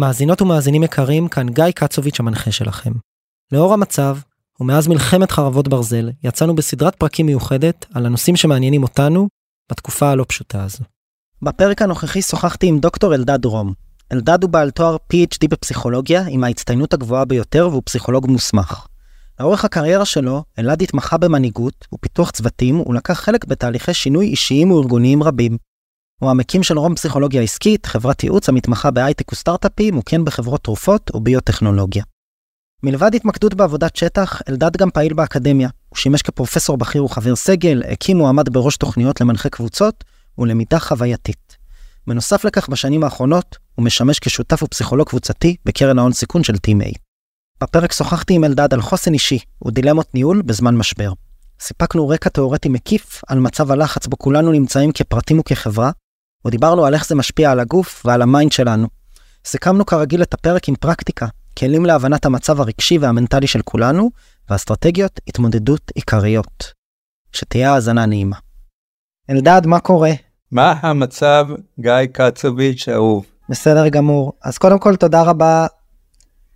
מאזינות ומאזינים יקרים, כאן גיא קצוביץ' המנחה שלכם. לאור המצב, ומאז מלחמת חרבות ברזל, יצאנו בסדרת פרקים מיוחדת על הנושאים שמעניינים אותנו בתקופה הלא פשוטה הזו. בפרק הנוכחי שוחחתי עם דוקטור אלדד רום. אלדד הוא בעל תואר PhD בפסיכולוגיה עם ההצטיינות הגבוהה ביותר והוא פסיכולוג מוסמך. לאורך הקריירה שלו, אלעד התמחה במנהיגות ופיתוח צוותים, הוא לקח חלק בתהליכי שינוי אישיים וארגוניים רבים. הוא המקים של רום פסיכולוגיה עסקית, חברת ייעוץ המתמחה בהייטק וסטארט-אפים, וכן בחברות תרופות וביוטכנולוגיה. מלבד התמקדות בעבודת שטח, אלדד גם פעיל באקדמיה. הוא שימש כפרופסור בכיר וחבר סגל, הקים ועמד בראש תוכניות למנחה קבוצות ולמידה חווייתית. בנוסף לכך, בשנים האחרונות, הוא משמש כשותף ופסיכולוג קבוצתי בקרן ההון סיכון של Team A. בפרק שוחחתי עם אלדד על חוסן אישי ודילמות ניהול בזמן משבר. סיפקנו רקע תאורטי מקיף על מצב הלחץ בו כולנו נמצאים כפרטים וכחברה, ודיברנו על איך זה משפיע על הגוף ועל ה mind שלנו. סיכמנו כרגיל את הפרק עם פרקטיקה, כלים להבנת המצב הרגשי והמנטלי של כולנו, ואסטרטגיות התמודדות עיקריות. שתהיה האזנה נעימה. אלדד, מה קורה? מה המצב, גיא קצוביץ' אהוב? בסדר גמור. אז קודם כל תודה רבה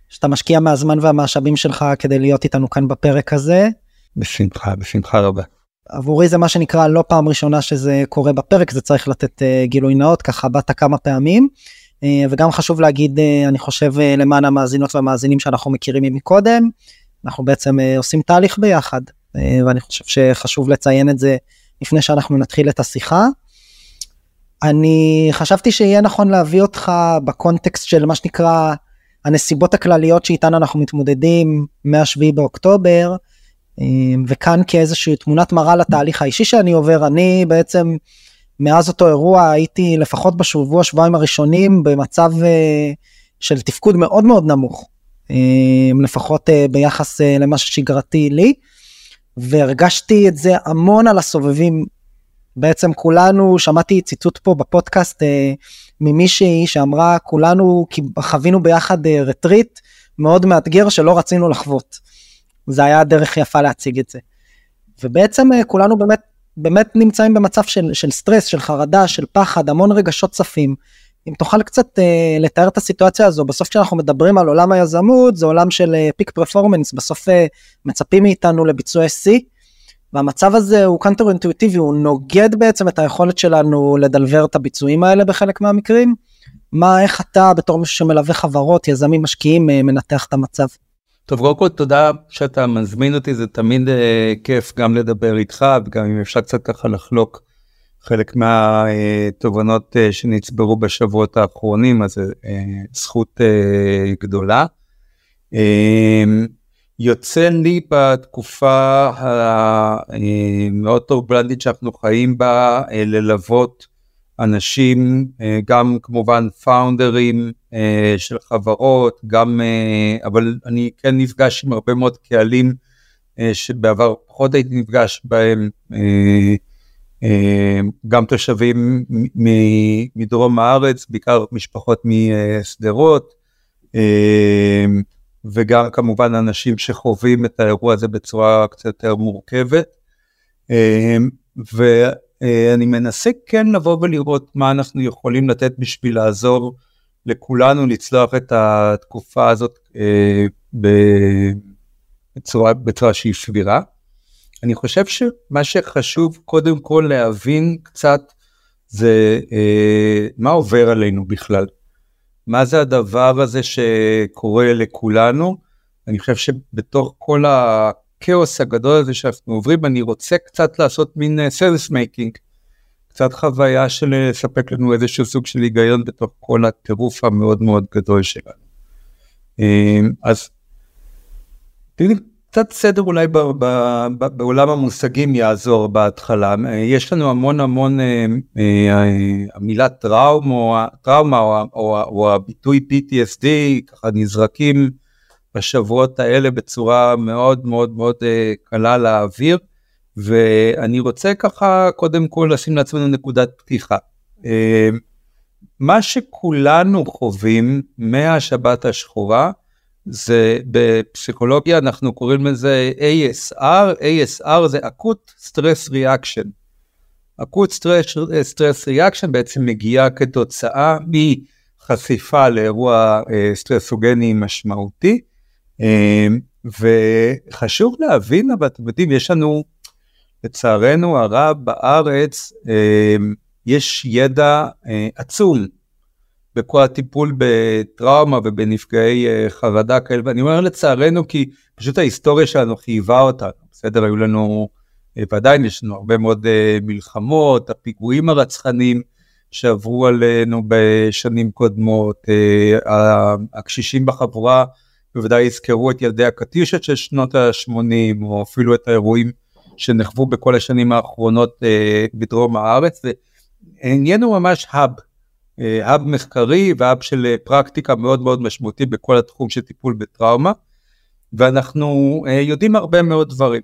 שאתה משקיע מהזמן והמשאבים שלך כדי להיות איתנו כאן בפרק הזה. בשמחה, בשמחה רבה. עבורי זה מה שנקרא לא פעם ראשונה שזה קורה בפרק, זה צריך לתת uh, גילוי נאות, ככה באת כמה פעמים. Uh, וגם חשוב להגיד, uh, אני חושב uh, למען המאזינות והמאזינים שאנחנו מכירים מקודם, אנחנו בעצם uh, עושים תהליך ביחד, uh, ואני חושב שחשוב לציין את זה לפני שאנחנו נתחיל את השיחה. אני חשבתי שיהיה נכון להביא אותך בקונטקסט של מה שנקרא הנסיבות הכלליות שאיתן אנחנו מתמודדים מה-7 באוקטובר, וכאן כאיזושהי תמונת מראה לתהליך האישי שאני עובר, אני בעצם מאז אותו אירוע הייתי לפחות בשבוע שבועיים הראשונים במצב אה, של תפקוד מאוד מאוד נמוך, אמ, לפחות אה, ביחס אה, למה ששגרתי לי, והרגשתי את זה המון על הסובבים. בעצם כולנו, שמעתי ציטוט פה בפודקאסט ממישהי שאמרה כולנו חווינו ביחד רטריט מאוד מאתגר שלא רצינו לחוות. זה היה דרך יפה להציג את זה. ובעצם אה, כולנו באמת באמת נמצאים במצב של, של סטרס, של חרדה, של פחד, המון רגשות צפים. אם תוכל קצת uh, לתאר את הסיטואציה הזו, בסוף כשאנחנו מדברים על עולם היזמות, זה עולם של פיק uh, פרפורמנס, בסוף uh, מצפים מאיתנו לביצועי שיא, והמצב הזה הוא קאנטר אינטואיטיבי, הוא נוגד בעצם את היכולת שלנו לדלבר את הביצועים האלה בחלק מהמקרים. מה, איך אתה בתור מישהו שמלווה חברות, יזמים, משקיעים, uh, מנתח את המצב? טוב, קודם כל תודה שאתה מזמין אותי, זה תמיד אה, כיף גם לדבר איתך וגם אם אפשר קצת ככה לחלוק חלק מהתובנות אה, שנצברו בשבועות האחרונים, אז זו אה, זכות אה, גדולה. אה, יוצא לי בתקופה המאוד אה, טורבלנטית שאנחנו חיים בה אה, ללוות אנשים, אה, גם כמובן פאונדרים אה, של חברות, גם, אה, אבל אני כן נפגש עם הרבה מאוד קהלים שבעבר פחות הייתי נפגש בהם, גם תושבים מדרום הארץ, בעיקר משפחות משדרות, וגם כמובן אנשים שחווים את האירוע הזה בצורה קצת יותר מורכבת. ו... אה, אני מנסה כן לבוא ולראות מה אנחנו יכולים לתת בשביל לעזור לכולנו לצלוח את התקופה הזאת אה, בצורה, בצורה שהיא סבירה. אני חושב שמה שחשוב קודם כל להבין קצת זה אה, מה עובר עלינו בכלל. מה זה הדבר הזה שקורה לכולנו. אני חושב שבתוך כל הכאוס הגדול הזה שאנחנו עוברים, אני רוצה קצת לעשות מין sense uh, making, קצת חוויה של אה, לספק לנו איזשהו סוג של היגיון בתוך כל הטירוף המאוד מאוד גדול שלנו. אה, אז תראי, קצת סדר אולי ב, ב, ב, בעולם המושגים יעזור בהתחלה. אה, יש לנו המון המון, המילה טראומה או, טראומה או, או, או הביטוי PTSD ככה נזרקים בשבועות האלה בצורה מאוד מאוד מאוד קלה לאוויר. ואני רוצה ככה קודם כל לשים לעצמנו נקודת פתיחה. אה, מה שכולנו חווים מהשבת השחורה זה בפסיכולוגיה אנחנו קוראים לזה ASR, ASR זה acute stress reaction. acute stress reaction בעצם מגיעה כתוצאה חשיפה לאירוע סטרסוגני משמעותי. וחשוב להבין, אבל אתם יודעים, יש לנו, לצערנו הרב בארץ, יש ידע עצום בכל הטיפול בטראומה ובנפגעי חרדה כאלה, ואני אומר לצערנו כי פשוט ההיסטוריה שלנו חייבה אותנו, בסדר? היו לנו, ועדיין יש לנו הרבה מאוד מלחמות, הפיגועים הרצחניים שעברו עלינו בשנים קודמות, הקשישים בחבורה בוודאי יזכרו את ילדי הקטיושות של שנות ה-80, או אפילו את האירועים שנחוו בכל השנים האחרונות בדרום הארץ, העניין הוא ממש האב, האב מחקרי והאב של פרקטיקה מאוד מאוד משמעותית בכל התחום של טיפול בטראומה, ואנחנו יודעים הרבה מאוד דברים.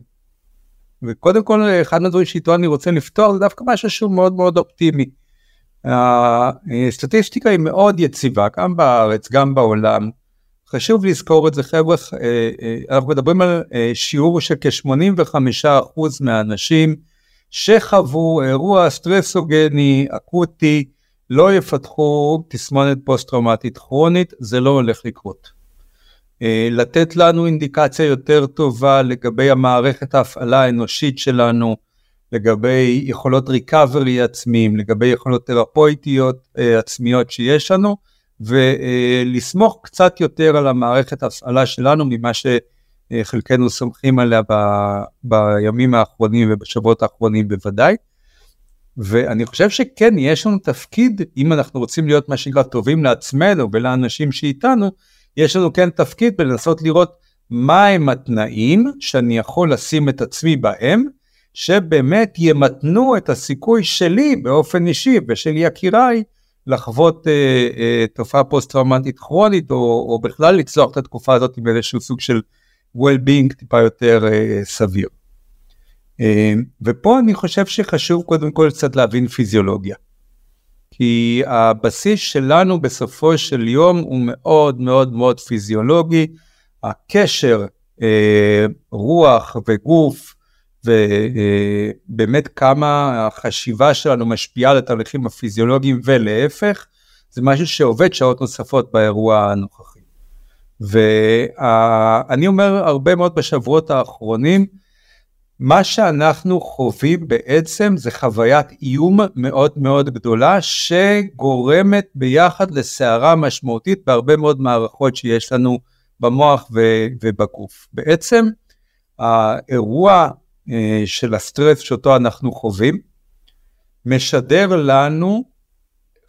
וקודם כל אחד מהדברים שאיתו אני רוצה לפתור זה דווקא משהו שהוא מאוד מאוד אופטימי. הסטטיסטיקה היא מאוד יציבה גם בארץ גם בעולם. חשוב לזכור את זה חבר'ה, אנחנו מדברים על שיעור של כ-85% מהאנשים שחוו אירוע סטרסוגני אקוטי לא יפתחו תסמונת פוסט טראומטית כרונית, זה לא הולך לקרות. לתת לנו אינדיקציה יותר טובה לגבי המערכת ההפעלה האנושית שלנו, לגבי יכולות ריקאברי עצמיים, לגבי יכולות תרפויטיות עצמיות שיש לנו, ולסמוך קצת יותר על המערכת ההפעלה שלנו ממה שחלקנו סומכים עליה ב, בימים האחרונים ובשבועות האחרונים בוודאי. ואני חושב שכן, יש לנו תפקיד, אם אנחנו רוצים להיות מה שנקרא טובים לעצמנו ולאנשים שאיתנו, יש לנו כן תפקיד בלנסות לראות מהם התנאים שאני יכול לשים את עצמי בהם, שבאמת ימתנו את הסיכוי שלי באופן אישי ושל יקיריי לחוות אה, אה, תופעה פוסט טראומטית כרונית או, או בכלל לצלוח את התקופה הזאת עם איזשהו סוג של well-being טיפה יותר אה, סביר. אה, ופה אני חושב שחשוב קודם כל קצת להבין פיזיולוגיה. כי הבסיס שלנו בסופו של יום הוא מאוד מאוד מאוד פיזיולוגי, הקשר אה, רוח וגוף ובאמת כמה החשיבה שלנו משפיעה על התהליכים הפיזיולוגיים ולהפך, זה משהו שעובד שעות נוספות באירוע הנוכחי. ואני אומר הרבה מאוד בשבועות האחרונים, מה שאנחנו חווים בעצם זה חוויית איום מאוד מאוד גדולה שגורמת ביחד לסערה משמעותית בהרבה מאוד מערכות שיש לנו במוח ובגוף. בעצם האירוע של הסטרס שאותו אנחנו חווים, משדר לנו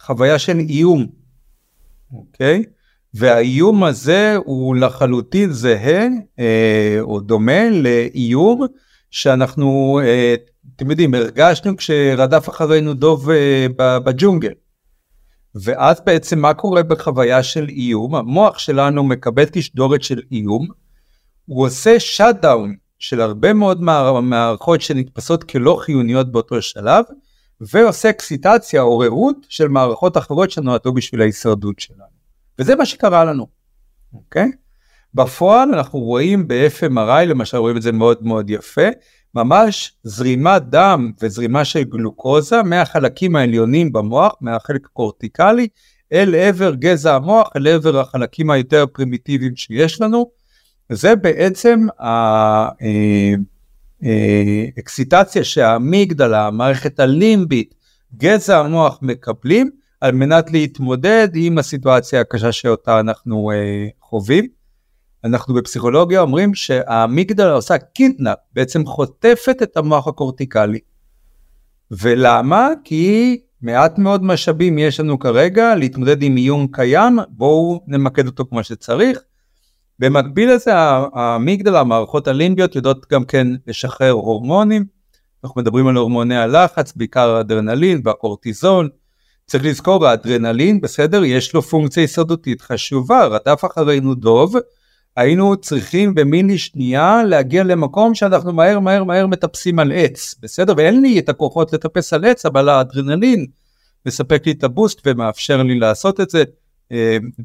חוויה של איום, אוקיי? והאיום הזה הוא לחלוטין זהה אה, או דומה לאיום שאנחנו, אה, אתם יודעים, הרגשנו כשרדף אחרינו דוב בג'ונגל. ואז בעצם מה קורה בחוויה של איום? המוח שלנו מקבל תשדורת של איום, הוא עושה שאט דאון של הרבה מאוד מערכות שנתפסות כלא חיוניות באותו שלב, ועושה אקסיטציה, עוררות של מערכות אחרות שנועדו בשביל ההישרדות שלנו. וזה מה שקרה לנו, אוקיי? בפועל אנחנו רואים ב-FMRI, למשל רואים את זה מאוד מאוד יפה, ממש זרימת דם וזרימה של גלוקוזה מהחלקים העליונים במוח, מהחלק הקורטיקלי, אל עבר גזע המוח, אל עבר החלקים היותר פרימיטיביים שיש לנו, זה בעצם האקסיטציה אה, שהאמיגדלה, המערכת הלימבית, גזע המוח מקבלים על מנת להתמודד עם הסיטואציה הקשה שאותה אנחנו אה, חווים. אנחנו בפסיכולוגיה אומרים שהאמיגדלה עושה קידנאפ, בעצם חוטפת את המוח הקורטיקלי. ולמה? כי מעט מאוד משאבים יש לנו כרגע להתמודד עם איום קיים, בואו נמקד אותו כמו שצריך. במקביל לזה המגדל, המערכות הלימביות יודעות גם כן לשחרר הורמונים, אנחנו מדברים על הורמוני הלחץ, בעיקר האדרנלין והקורטיזון, צריך לזכור האדרנלין בסדר יש לו פונקציה הישרדותית חשובה. רדף אחרינו דוב היינו צריכים במיני שנייה להגיע למקום שאנחנו מהר מהר מהר מטפסים על עץ בסדר? ואין לי את הכוחות לטפס על עץ אבל האדרנלין מספק לי את הבוסט ומאפשר לי לעשות את זה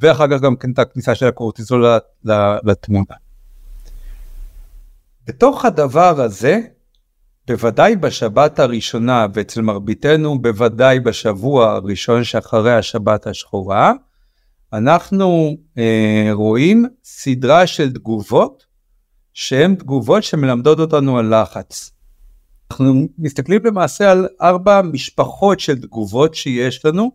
ואחר כך גם כן את הכניסה של הקורטיזול לתמונה. בתוך הדבר הזה, בוודאי בשבת הראשונה ואצל מרביתנו בוודאי בשבוע הראשון שאחרי השבת השחורה, אנחנו אה, רואים סדרה של תגובות שהן תגובות שמלמדות אותנו על לחץ. אנחנו מסתכלים למעשה על ארבע משפחות של תגובות שיש לנו,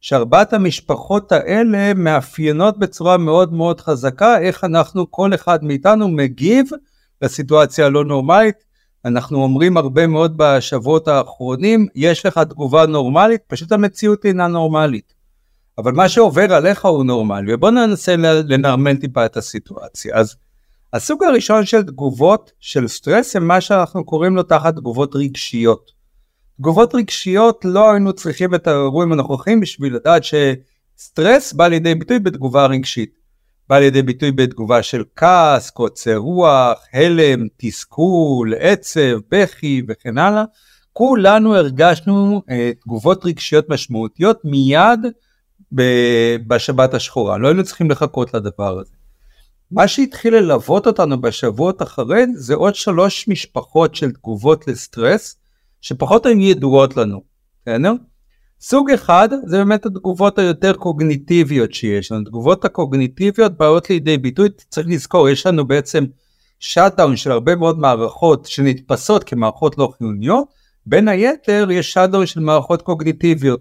שארבעת המשפחות האלה מאפיינות בצורה מאוד מאוד חזקה איך אנחנו, כל אחד מאיתנו מגיב לסיטואציה הלא נורמלית. אנחנו אומרים הרבה מאוד בשבועות האחרונים, יש לך תגובה נורמלית, פשוט המציאות אינה נורמלית. אבל מה שעובר עליך הוא נורמלי, ובוא ננסה לנרמל טיפה את הסיטואציה. אז הסוג הראשון של תגובות של סטרס הם מה שאנחנו קוראים לו תחת תגובות רגשיות. תגובות רגשיות לא היינו צריכים את האירועים הנוכחים בשביל לדעת שסטרס בא לידי ביטוי בתגובה רגשית. בא לידי ביטוי בתגובה של כעס, קוצר רוח, הלם, תסכול, עצב, בכי וכן הלאה. כולנו הרגשנו אה, תגובות רגשיות משמעותיות מיד בשבת השחורה, לא היינו צריכים לחכות לדבר הזה. מה שהתחיל ללוות אותנו בשבועות אחרי זה עוד שלוש משפחות של תגובות לסטרס שפחות ידועות לנו, בסדר? סוג אחד זה באמת התגובות היותר קוגניטיביות שיש לנו, התגובות הקוגניטיביות באות לידי ביטוי, צריך לזכור, יש לנו בעצם shutdown של הרבה מאוד מערכות שנתפסות כמערכות לא חיוניות, בין היתר יש shutdown של מערכות קוגניטיביות.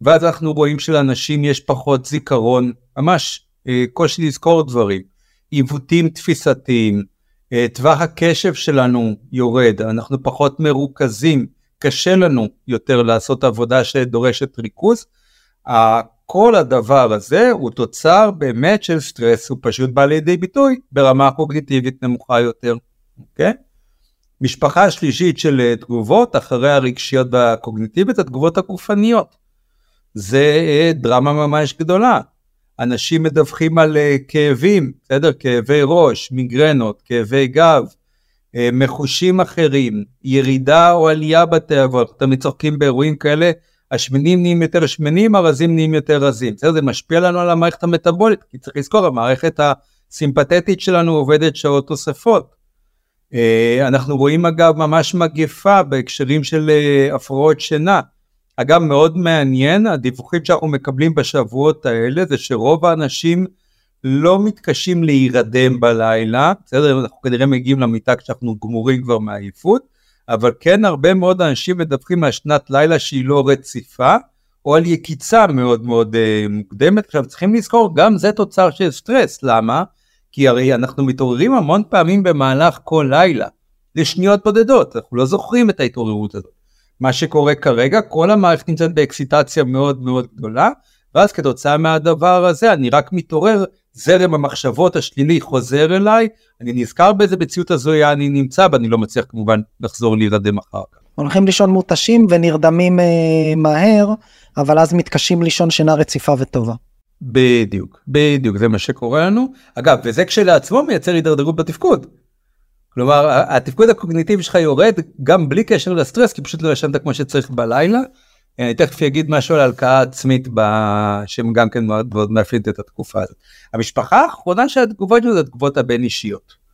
ואז אנחנו רואים שלאנשים יש פחות זיכרון, ממש אה, קושי לזכור דברים, עיוותים תפיסתיים, טווח הקשב שלנו יורד, אנחנו פחות מרוכזים, קשה לנו יותר לעשות עבודה שדורשת ריכוז. כל הדבר הזה הוא תוצר באמת של סטרס, הוא פשוט בא לידי ביטוי ברמה קוגניטיבית נמוכה יותר, אוקיי? משפחה שלישית של אה, תגובות, אחרי הרגשיות והקוגניטיביות, התגובות הגופניות. זה אה, דרמה ממש גדולה. אנשים מדווחים על אה, כאבים, בסדר? כאבי ראש, מיגרנות, כאבי גב, אה, מחושים אחרים, ירידה או עלייה בתיאבון, תמיד צוחקים באירועים כאלה, השמנים נהיים יותר שמנים, הרזים נהיים יותר רזים, בסדר? זה משפיע לנו על המערכת המטבולית, כי צריך לזכור, המערכת הסימפתטית שלנו עובדת שעות תוספות. אנחנו רואים אגב ממש מגפה בהקשרים של הפרעות שינה. אגב מאוד מעניין הדיווחים שאנחנו מקבלים בשבועות האלה זה שרוב האנשים לא מתקשים להירדם בלילה, בסדר, אנחנו כנראה מגיעים למיטה כשאנחנו גמורים כבר מעייפות, אבל כן הרבה מאוד אנשים מדווחים על שנת לילה שהיא לא רציפה, או על יקיצה מאוד מאוד uh, מוקדמת. עכשיו צריכים לזכור, גם זה תוצר של סטרס, למה? כי הרי אנחנו מתעוררים המון פעמים במהלך כל לילה, לשניות בודדות, אנחנו לא זוכרים את ההתעוררות הזאת. מה שקורה כרגע, כל המערכת נמצאת באקסיטציה מאוד מאוד גדולה, ואז כתוצאה מהדבר הזה אני רק מתעורר, זרם המחשבות השלילי חוזר אליי, אני נזכר באיזה מציאות הזויה אני נמצא ואני לא מצליח כמובן לחזור להירדם אחר כך. הולכים לישון מותשים ונרדמים אה, מהר, אבל אז מתקשים לישון שינה רציפה וטובה. בדיוק, בדיוק, זה מה שקורה לנו. אגב, וזה כשלעצמו מייצר הידרדרות בתפקוד. כלומר התפקוד הקוגניטיבי שלך יורד גם בלי קשר לסטרס כי פשוט לא ישנת כמו שצריך בלילה. אני תכף אגיד משהו על הלקאה עצמית שהם גם כן מאוד מאוד מאפיינת את התקופה הזאת. המשפחה האחרונה של התגובות שלו זה התגובות הבין אישיות.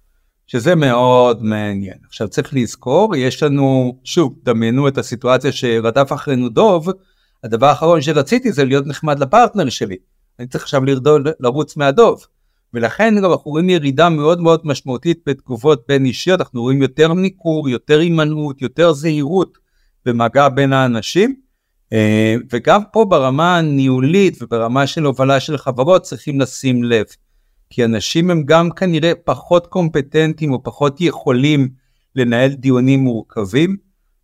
שזה מאוד מעניין. עכשיו צריך לזכור יש לנו שוב דמיינו את הסיטואציה שרדף אחרינו דוב הדבר האחרון שרציתי זה להיות נחמד לפרטנר שלי. אני צריך עכשיו לרדול, לרוץ מהדוב. ולכן גם אנחנו רואים ירידה מאוד מאוד משמעותית בתגובות בין אישיות, אנחנו רואים יותר ניכור, יותר הימנעות, יותר זהירות במגע בין האנשים, אה, וגם פה ברמה הניהולית וברמה של הובלה של חברות צריכים לשים לב, כי אנשים הם גם כנראה פחות קומפטנטים או פחות יכולים לנהל דיונים מורכבים,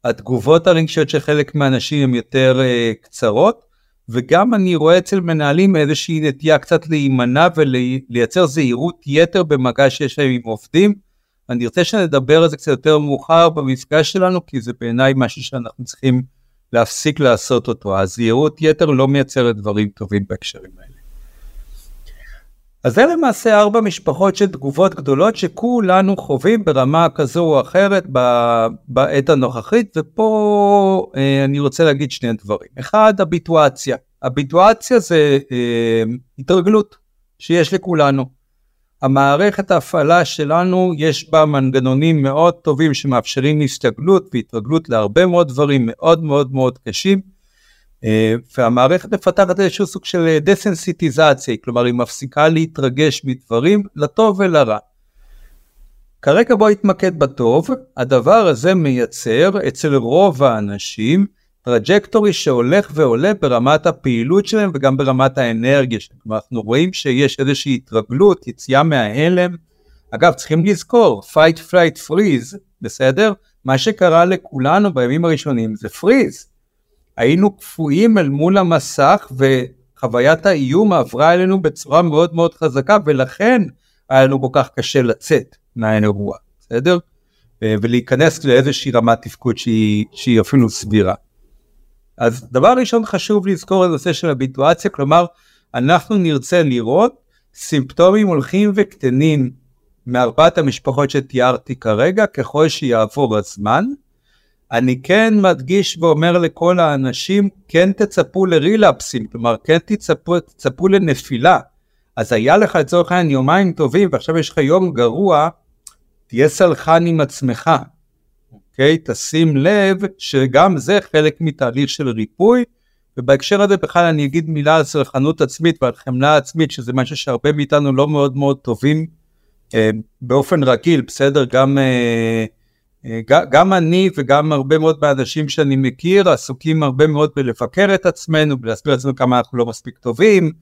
התגובות הרגשיות של חלק מהאנשים הן יותר uh, קצרות, וגם אני רואה אצל מנהלים איזושהי נטייה קצת להימנע ולייצר זהירות יתר במגע שיש להם עם עובדים. אני רוצה שנדבר על זה קצת יותר מאוחר במפגש שלנו, כי זה בעיניי משהו שאנחנו צריכים להפסיק לעשות אותו. הזהירות יתר לא מייצרת דברים טובים בהקשרים האלה. אז זה למעשה ארבע משפחות של תגובות גדולות שכולנו חווים ברמה כזו או אחרת בעת הנוכחית ופה אה, אני רוצה להגיד שני דברים. אחד הביטואציה. הביטואציה זה אה, התרגלות שיש לכולנו. המערכת ההפעלה שלנו יש בה מנגנונים מאוד טובים שמאפשרים הסתגלות והתרגלות להרבה מאוד דברים מאוד מאוד מאוד קשים והמערכת מפתחת איזשהו סוג של דסנסיטיזציה, כלומר היא מפסיקה להתרגש מדברים לטוב ולרע. כרגע בוא נתמקד בטוב, הדבר הזה מייצר אצל רוב האנשים trajectory שהולך ועולה ברמת הפעילות שלהם וגם ברמת האנרגיה שלהם. כלומר אנחנו רואים שיש איזושהי התרגלות, יציאה מההלם. אגב צריכים לזכור, fight, flight, freeze, בסדר? מה שקרה לכולנו בימים הראשונים זה freeze. היינו קפואים אל מול המסך וחוויית האיום עברה אלינו בצורה מאוד מאוד חזקה ולכן היה לנו כל כך קשה לצאת מהאירוע, בסדר? ולהיכנס לאיזושהי רמת תפקוד שהיא, שהיא אפילו סבירה. אז דבר ראשון חשוב לזכור את הנושא של הביטואציה, כלומר אנחנו נרצה לראות סימפטומים הולכים וקטנים מארבעת המשפחות שתיארתי כרגע ככל שיעבור הזמן. אני כן מדגיש ואומר לכל האנשים כן תצפו לרילאפסים, כלומר כן תצפו, תצפו לנפילה. אז היה לך לצורך העניין יומיים טובים ועכשיו יש לך יום גרוע, תהיה סלחן עם עצמך. אוקיי? תשים לב שגם זה חלק מתהליך של ריפוי, ובהקשר הזה בכלל אני אגיד מילה על סלחנות עצמית ועל חמלה עצמית, שזה משהו שהרבה מאיתנו לא מאוד מאוד טובים אה, באופן רגיל, בסדר? גם, אה, גם אני וגם הרבה מאוד מהאנשים שאני מכיר עסוקים הרבה מאוד בלבקר את עצמנו, בלהסביר לעצמנו כמה אנחנו לא מספיק טובים,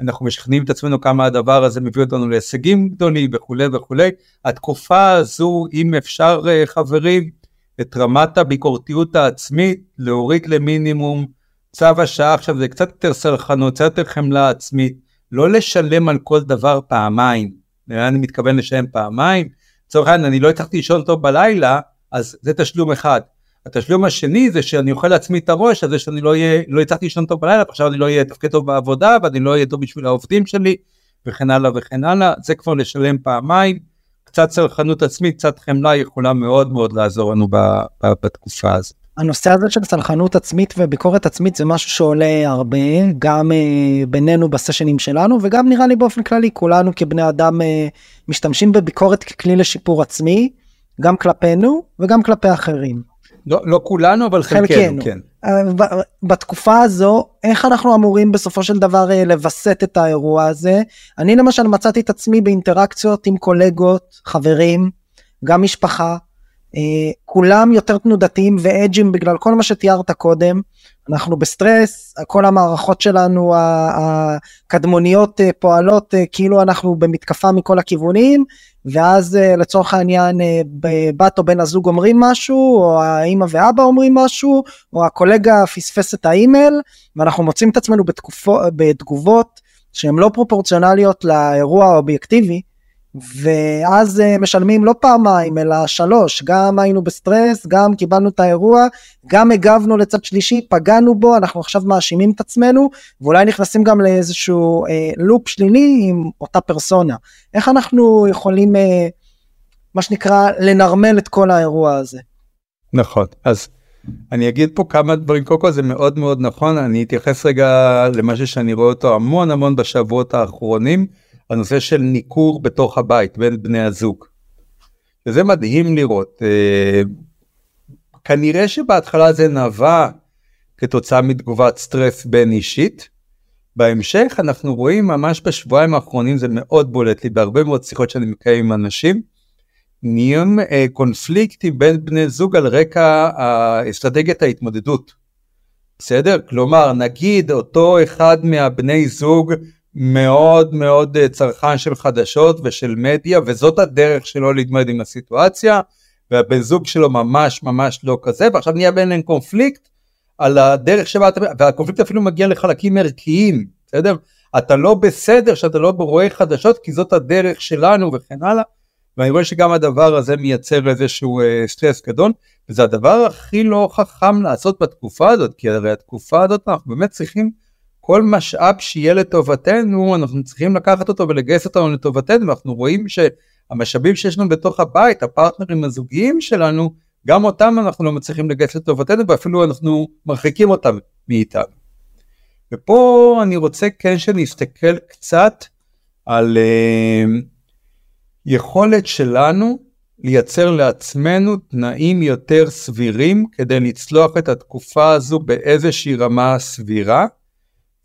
אנחנו משכנעים את עצמנו כמה הדבר הזה מביא אותנו להישגים גדולים וכולי וכולי. התקופה הזו, אם אפשר אה, חברים, את רמת הביקורתיות העצמית, להוריד למינימום, צו השעה עכשיו זה קצת יותר סלחנות, קצת יותר חמלה עצמית, לא לשלם על כל דבר פעמיים, אני מתכוון לשלם פעמיים, לצורך העניין אני לא הצלחתי לישון טוב בלילה, אז זה תשלום אחד. התשלום השני זה שאני אוכל לעצמי את הראש, אז זה שאני לא לא הצלחתי לישון טוב בלילה, עכשיו אני לא אהיה תפקד טוב בעבודה, ואני לא אהיה טוב בשביל העובדים שלי, וכן הלאה וכן הלאה, זה כבר לשלם פעמיים. קצת סלחנות עצמית, קצת חמלה יכולה מאוד מאוד לעזור לנו בתקופה הזאת. הנושא הזה של סלחנות עצמית וביקורת עצמית זה משהו שעולה הרבה גם uh, בינינו בסשנים שלנו וגם נראה לי באופן כללי כולנו כבני אדם uh, משתמשים בביקורת ככלי לשיפור עצמי גם כלפינו וגם כלפי אחרים. לא, לא כולנו אבל חלקנו, חלקנו כן. אה, בתקופה הזו איך אנחנו אמורים בסופו של דבר אה, לווסת את האירוע הזה אני למשל מצאתי את עצמי באינטראקציות עם קולגות חברים גם משפחה אה, כולם יותר תנודתיים ואג'ים בגלל כל מה שתיארת קודם. אנחנו בסטרס כל המערכות שלנו הקדמוניות פועלות כאילו אנחנו במתקפה מכל הכיוונים ואז אה, לצורך העניין אה, בת או בן הזוג אומרים משהו או האמא ואבא אומרים משהו או הקולגה פספס את האימייל ואנחנו מוצאים את עצמנו בתקופו, בתגובות שהן לא פרופורציונליות לאירוע האובייקטיבי ואז אה, משלמים לא פעמיים אלא שלוש. גם היינו בסטרס גם קיבלנו את האירוע גם הגבנו לצד שלישי פגענו בו אנחנו עכשיו מאשימים את עצמנו ואולי נכנסים גם לאיזשהו אה, לופ שלילי עם אותה פרסונה. איך אנחנו יכולים אה, מה שנקרא לנרמל את כל האירוע הזה. נכון. אז אני אגיד פה כמה דברים. קודם כל זה מאוד מאוד נכון. אני אתייחס רגע למשהו שאני רואה אותו המון המון בשבועות האחרונים. הנושא של ניכור בתוך הבית בין בני הזוג. וזה מדהים לראות. אה, כנראה שבהתחלה זה נבע כתוצאה מתגובת סטרס בין אישית. בהמשך אנחנו רואים ממש בשבועיים האחרונים זה מאוד בולט לי בהרבה מאוד שיחות שאני מקיים עם אנשים. נהיים אה, קונפליקטים בין בני זוג על רקע אסטרטגיית ההתמודדות. בסדר? כלומר נגיד אותו אחד מהבני זוג מאוד מאוד אה, צרכן של חדשות ושל מדיה וזאת הדרך שלו להתמודד עם הסיטואציה והבן זוג שלו ממש ממש לא כזה ועכשיו נהיה ביניהם קונפליקט על הדרך שבה אתה והקונפליקט אפילו מגיע לחלקים ערכיים בסדר? אתה לא בסדר שאתה לא רואה חדשות כי זאת הדרך שלנו וכן הלאה ואני רואה שגם הדבר הזה מייצר איזשהו אה, סטרס גדול וזה הדבר הכי לא חכם לעשות בתקופה הזאת כי הרי התקופה הזאת אנחנו באמת צריכים כל משאב שיהיה לטובתנו אנחנו צריכים לקחת אותו ולגייס אותנו לטובתנו ואנחנו רואים שהמשאבים שיש לנו בתוך הבית הפרטנרים הזוגיים שלנו גם אותם אנחנו לא מצליחים לגייס לטובתנו ואפילו אנחנו מרחיקים אותם מאיתנו. ופה אני רוצה כן שנסתכל קצת על uh, יכולת שלנו לייצר לעצמנו תנאים יותר סבירים כדי לצלוח את התקופה הזו באיזושהי רמה סבירה,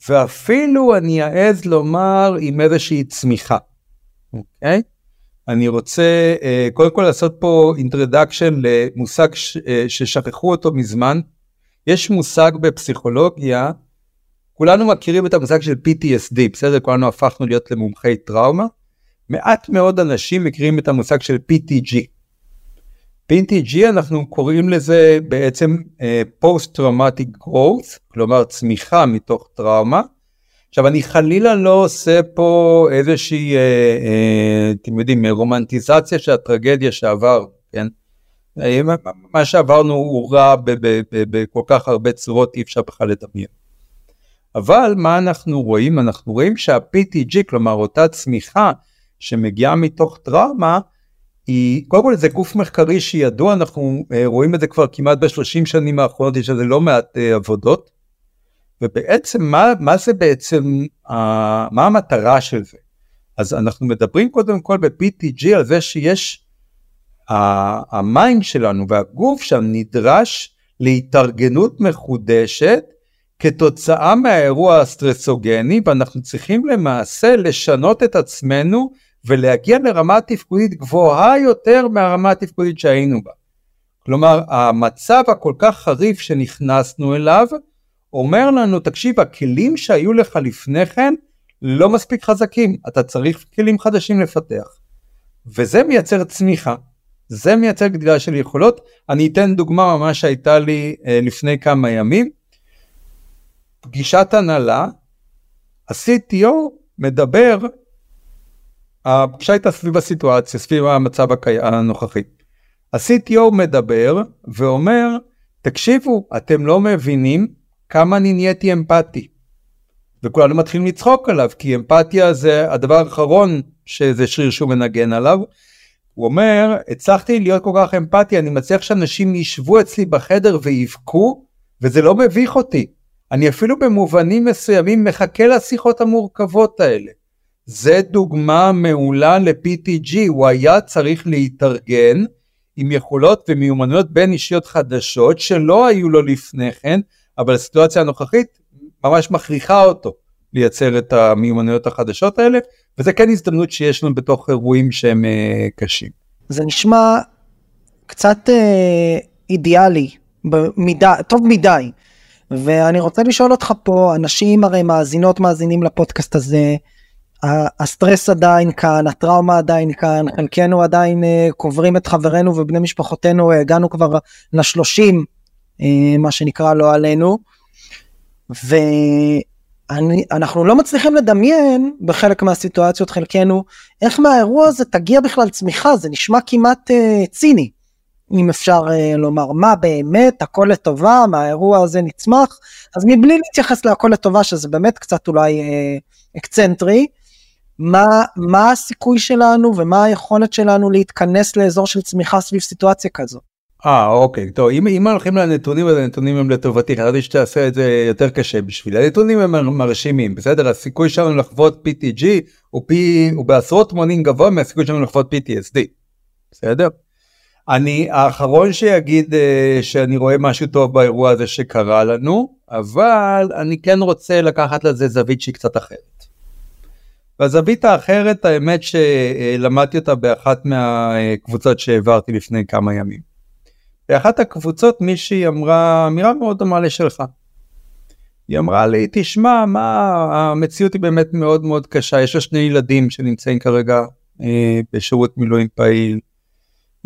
ואפילו אני אעז לומר עם איזושהי צמיחה, אוקיי? אני רוצה uh, קודם כל לעשות פה אינטרדקשן למושג ש, uh, ששכחו אותו מזמן. יש מושג בפסיכולוגיה, כולנו מכירים את המושג של PTSD, בסדר? כולנו הפכנו להיות למומחי טראומה. מעט מאוד אנשים מכירים את המושג של PTG. PTG אנחנו קוראים לזה בעצם פוסט טראומטיק growth, כלומר צמיחה מתוך טראומה. עכשיו אני חלילה לא עושה פה איזושהי, אה, אה, אתם יודעים, רומנטיזציה של הטרגדיה שעבר, כן? אה, מה שעברנו הוא רע בכל כך הרבה צורות, אי אפשר בכלל לדמיין. אבל מה אנחנו רואים? אנחנו רואים שה-PTG, כלומר אותה צמיחה שמגיעה מתוך טראומה, היא, קודם כל זה גוף מחקרי שידוע, אנחנו uh, רואים את זה כבר כמעט בשלושים שנים האחרונות, יש לזה לא מעט uh, עבודות. ובעצם מה, מה זה בעצם, מה המטרה של זה? אז אנחנו מדברים קודם כל ב-PTG על זה שיש, ה mind שלנו והגוף שם נדרש להתארגנות מחודשת כתוצאה מהאירוע הסטרסוגני ואנחנו צריכים למעשה לשנות את עצמנו ולהגיע לרמה תפקודית גבוהה יותר מהרמה התפקודית שהיינו בה. כלומר המצב הכל כך חריף שנכנסנו אליו אומר לנו תקשיב הכלים שהיו לך לפני כן לא מספיק חזקים אתה צריך כלים חדשים לפתח. וזה מייצר צמיחה. זה מייצר גדילה של יכולות. אני אתן דוגמה ממש שהייתה לי אה, לפני כמה ימים. פגישת הנהלה ה-CTO מדבר הפגישה הייתה סביב הסיטואציה, סביב המצב. הנוכחי. ה-CTO מדבר ואומר, תקשיבו, אתם לא מבינים כמה אני נהייתי אמפתי. וכולנו מתחילים לצחוק עליו, כי אמפתיה זה הדבר האחרון שזה שריר שהוא מנגן עליו. הוא אומר, הצלחתי להיות כל כך אמפתי, אני מצליח שאנשים ישבו אצלי בחדר ויבכו, וזה לא מביך אותי. אני אפילו במובנים מסוימים מחכה לשיחות המורכבות האלה. זה דוגמה מעולה ל-PTG, הוא היה צריך להתארגן עם יכולות ומיומנויות בין אישיות חדשות שלא היו לו לפני כן, אבל הסיטואציה הנוכחית ממש מכריחה אותו לייצר את המיומנויות החדשות האלה, וזה כן הזדמנות שיש לנו בתוך אירועים שהם uh, קשים. זה נשמע קצת uh, אידיאלי, במידה, טוב מדי, ואני רוצה לשאול אותך פה, אנשים הרי מאזינות מאזינים לפודקאסט הזה, הסטרס עדיין כאן, הטראומה עדיין כאן, חלקנו עדיין uh, קוברים את חברינו ובני משפחותינו, הגענו כבר לשלושים, uh, מה שנקרא לא עלינו, ואנחנו לא מצליחים לדמיין בחלק מהסיטואציות חלקנו, איך מהאירוע הזה תגיע בכלל צמיחה, זה נשמע כמעט ציני. אם אפשר לומר מה באמת הכל לטובה מהאירוע הזה נצמח אז מבלי להתייחס להכל לטובה שזה באמת קצת אולי אקצנטרי מה, מה הסיכוי שלנו ומה היכולת שלנו להתכנס לאזור של צמיחה סביב סיטואציה כזו. אה אוקיי טוב אם, אם הולכים לנתונים אז הנתונים הם לטובתי חשבתי שתעשה את זה יותר קשה בשביל הנתונים הם מרשימים בסדר הסיכוי שלנו לחוות PTG הוא פי הוא בעשרות מונים גבוה מהסיכוי שלנו לחוות PTSD בסדר. אני האחרון שיגיד uh, שאני רואה משהו טוב באירוע הזה שקרה לנו אבל אני כן רוצה לקחת לזה זווית שהיא קצת אחרת. והזווית האחרת האמת שלמדתי אותה באחת מהקבוצות שהעברתי לפני כמה ימים. באחת הקבוצות מישהי אמרה אמירה מאוד דומה לשלך. היא אמרה לי תשמע מה המציאות היא באמת מאוד מאוד קשה יש לה שני ילדים שנמצאים כרגע אה, בשירות מילואים פעיל.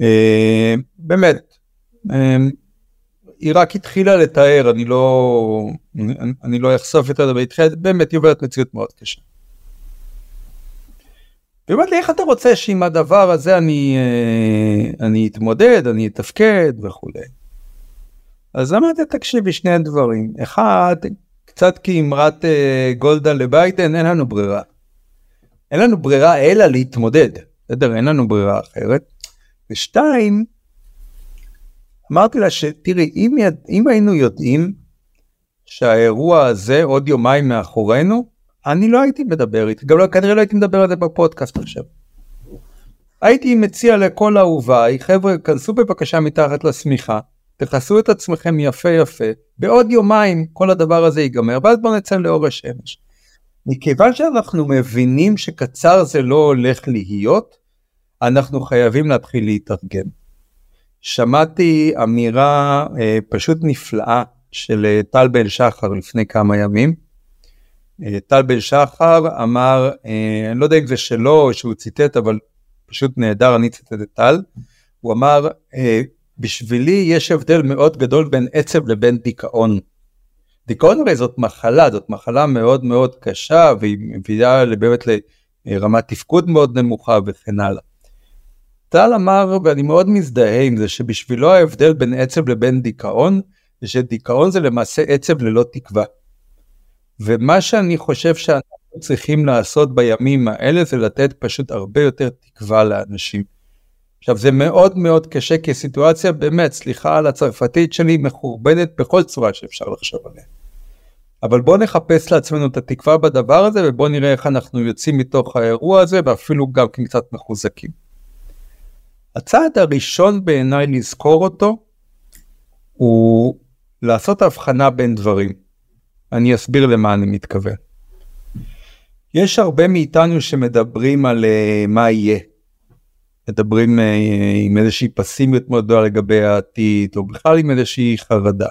אה, באמת אה, היא רק התחילה לתאר אני לא אני, אני לא אחשוף יותר באמת היא עוברת מציאות מאוד קשה. היא אומרת לי איך אתה רוצה שעם הדבר הזה אני, אה, אני אתמודד, אני אתפקד וכולי. אז אמרתי תקשיבי שני דברים, אחד קצת כאמרת אה, גולדה לביידן אין לנו ברירה. אין לנו ברירה אלא להתמודד, בסדר? אין לנו ברירה אחרת. ושתיים, אמרתי לה שתראי אם, יד, אם היינו יודעים שהאירוע הזה עוד יומיים מאחורינו אני לא הייתי מדבר איתי, גם לא, כנראה לא הייתי מדבר על זה בפודקאסט עכשיו. הייתי מציע לכל אהוביי, חבר'ה, כנסו בבקשה מתחת לשמיכה, תכסו את עצמכם יפה יפה, בעוד יומיים כל הדבר הזה ייגמר, ואז בואו נצא לאור השמש. מכיוון שאנחנו מבינים שקצר זה לא הולך להיות, אנחנו חייבים להתחיל להתארגן. שמעתי אמירה אה, פשוט נפלאה של אה, טל בן שחר לפני כמה ימים. אה, טל בן שחר אמר, אה, אני לא יודע אם זה שלו או שהוא ציטט, אבל פשוט נהדר, אני ציטט את טל. הוא אמר, אה, בשבילי יש הבדל מאוד גדול בין עצב לבין דיכאון. דיכאון הרי זאת מחלה, זאת מחלה מאוד מאוד קשה והיא מביאה באמת לרמת תפקוד מאוד נמוכה וכן הלאה. טל אמר, ואני מאוד מזדהה עם זה, שבשבילו ההבדל בין עצב לבין דיכאון, זה שדיכאון זה למעשה עצב ללא תקווה. ומה שאני חושב שאנחנו צריכים לעשות בימים האלה זה לתת פשוט הרבה יותר תקווה לאנשים. עכשיו זה מאוד מאוד קשה כי הסיטואציה באמת, סליחה על הצרפתית שלי, מחורבנת בכל צורה שאפשר לחשוב עליה. אבל בואו נחפש לעצמנו את התקווה בדבר הזה ובואו נראה איך אנחנו יוצאים מתוך האירוע הזה ואפילו גם קצת מחוזקים. הצעד הראשון בעיניי לזכור אותו הוא לעשות הבחנה בין דברים. אני אסביר למה אני מתכוון. יש הרבה מאיתנו שמדברים על uh, מה יהיה. מדברים uh, עם איזושהי פסימיות מאוד גדולה לגבי העתיד, או בכלל עם איזושהי חרדה.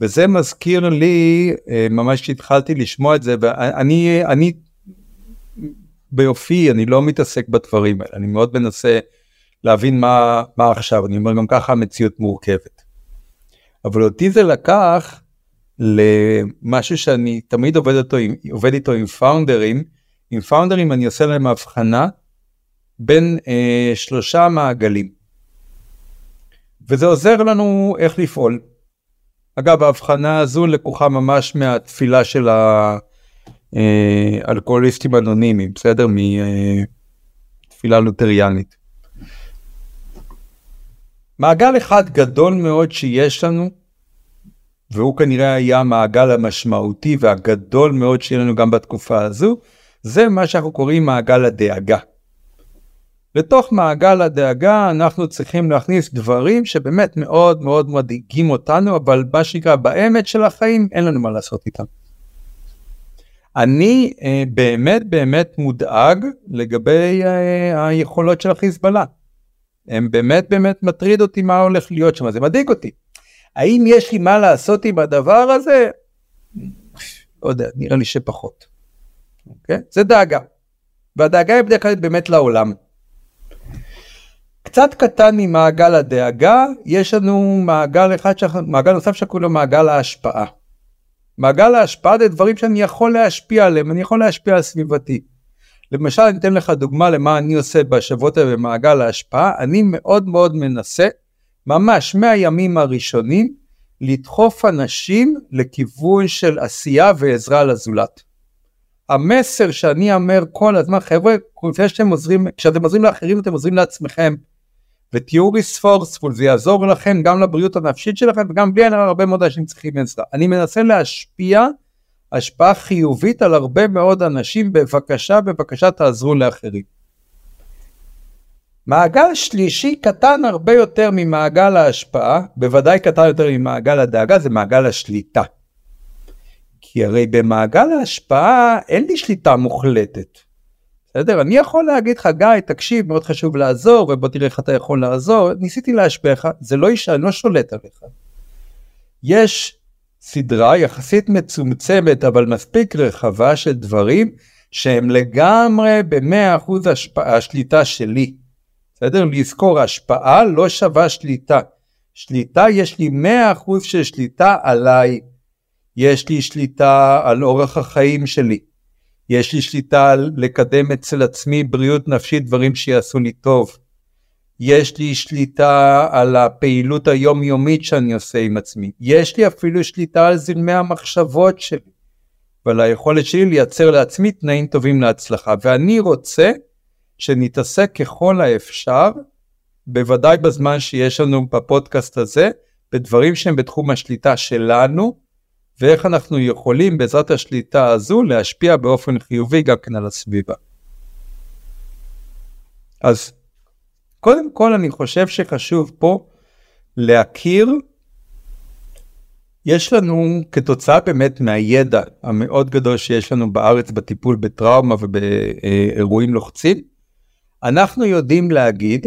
וזה מזכיר לי, uh, ממש כשהתחלתי לשמוע את זה, ואני אני, ביופי, אני לא מתעסק בדברים האלה, אני מאוד מנסה להבין מה, מה עכשיו, אני אומר גם ככה המציאות מורכבת. אבל אותי זה לקח למשהו שאני תמיד עובד, אותו, עובד איתו עם פאונדרים, עם פאונדרים אני עושה להם הבחנה בין אה, שלושה מעגלים. וזה עוזר לנו איך לפעול. אגב ההבחנה הזו לקוחה ממש מהתפילה של האלכוהוליסטים אה, אנונימיים, בסדר? מתפילה אה, לותריאנית. מעגל אחד גדול מאוד שיש לנו, והוא כנראה היה המעגל המשמעותי והגדול מאוד שיהיה לנו גם בתקופה הזו, זה מה שאנחנו קוראים מעגל הדאגה. לתוך מעגל הדאגה אנחנו צריכים להכניס דברים שבאמת מאוד מאוד מדאיגים אותנו, אבל מה שנקרא באמת של החיים אין לנו מה לעשות איתם. אני אה, באמת באמת מודאג לגבי אה, היכולות של החיזבאללה. הם באמת באמת מטריד אותי מה הולך להיות שם, זה מדאיג אותי. האם יש לי מה לעשות עם הדבר הזה? לא יודע, נראה לי שפחות. אוקיי? זה דאגה. והדאגה היא בדרך כלל באמת לעולם. קצת קטן ממעגל הדאגה, יש לנו מעגל אחד, מעגל נוסף שקוראים לו מעגל ההשפעה. מעגל ההשפעה זה דברים שאני יכול להשפיע עליהם, אני יכול להשפיע על סביבתי. למשל אני אתן לך דוגמה למה אני עושה בשבועות האלה במעגל ההשפעה, אני מאוד מאוד מנסה, ממש מהימים הראשונים, לדחוף אנשים לכיוון של עשייה ועזרה לזולת. המסר שאני אומר כל הזמן, חבר'ה, לפני שאתם עוזרים, כשאתם עוזרים לאחרים אתם עוזרים לעצמכם. ותהיו ריספורספול, זה יעזור לכם גם לבריאות הנפשית שלכם וגם בלי הרבה מאוד אנשים צריכים עזרה. אני מנסה להשפיע השפעה חיובית על הרבה מאוד אנשים, בבקשה, בבקשה תעזרו לאחרים. מעגל שלישי קטן הרבה יותר ממעגל ההשפעה, בוודאי קטן יותר ממעגל הדאגה, זה מעגל השליטה. כי הרי במעגל ההשפעה אין לי שליטה מוחלטת. בסדר? אני יכול להגיד לך, גיא, תקשיב, מאוד חשוב לעזור, ובוא תראה איך אתה יכול לעזור. ניסיתי להשפיע לך, זה לא אישה, אני לא שולט עליך. יש סדרה יחסית מצומצמת אבל מספיק רחבה של דברים שהם לגמרי ב-100% השליטה שלי. בסדר? לזכור, השפעה לא שווה שליטה. שליטה, יש לי 100% של שליטה עליי. יש לי שליטה על אורח החיים שלי. יש לי שליטה על לקדם אצל עצמי בריאות נפשית, דברים שיעשו לי טוב. יש לי שליטה על הפעילות היומיומית שאני עושה עם עצמי, יש לי אפילו שליטה על זרמי המחשבות שלי ועל היכולת שלי לייצר לעצמי תנאים טובים להצלחה ואני רוצה שנתעסק ככל האפשר, בוודאי בזמן שיש לנו בפודקאסט הזה, בדברים שהם בתחום השליטה שלנו ואיך אנחנו יכולים בעזרת השליטה הזו להשפיע באופן חיובי גם כן על הסביבה. אז קודם כל אני חושב שחשוב פה להכיר, יש לנו כתוצאה באמת מהידע המאוד גדול שיש לנו בארץ בטיפול בטראומה ובאירועים לוחצים, אנחנו יודעים להגיד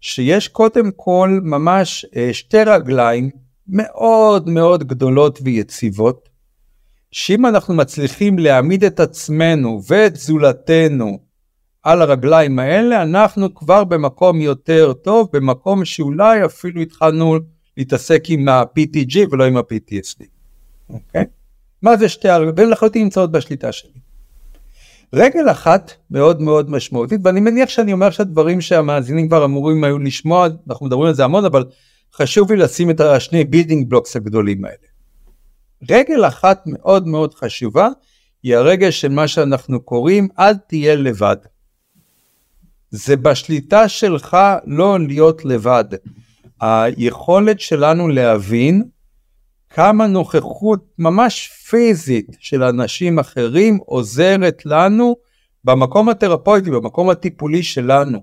שיש קודם כל ממש אה, שתי רגליים מאוד מאוד גדולות ויציבות, שאם אנחנו מצליחים להעמיד את עצמנו ואת זולתנו על הרגליים האלה, אנחנו כבר במקום יותר טוב, במקום שאולי אפילו התחלנו להתעסק עם ה-PTG ולא עם ה-PTSD. אוקיי? מה זה שתי הרגליים? לחלוטין נמצאות בשליטה שלי. רגל אחת מאוד מאוד משמעותית, ואני מניח שאני אומר שהדברים שהמאזינים כבר אמורים היו לשמוע, אנחנו מדברים על זה המון, אבל חשוב לי לשים את השני building blocks הגדולים האלה. רגל אחת מאוד מאוד חשובה, היא הרגל של מה שאנחנו קוראים אל תהיה לבד. זה בשליטה שלך לא להיות לבד. היכולת שלנו להבין כמה נוכחות ממש פיזית של אנשים אחרים עוזרת לנו במקום התרפויטי, במקום הטיפולי שלנו.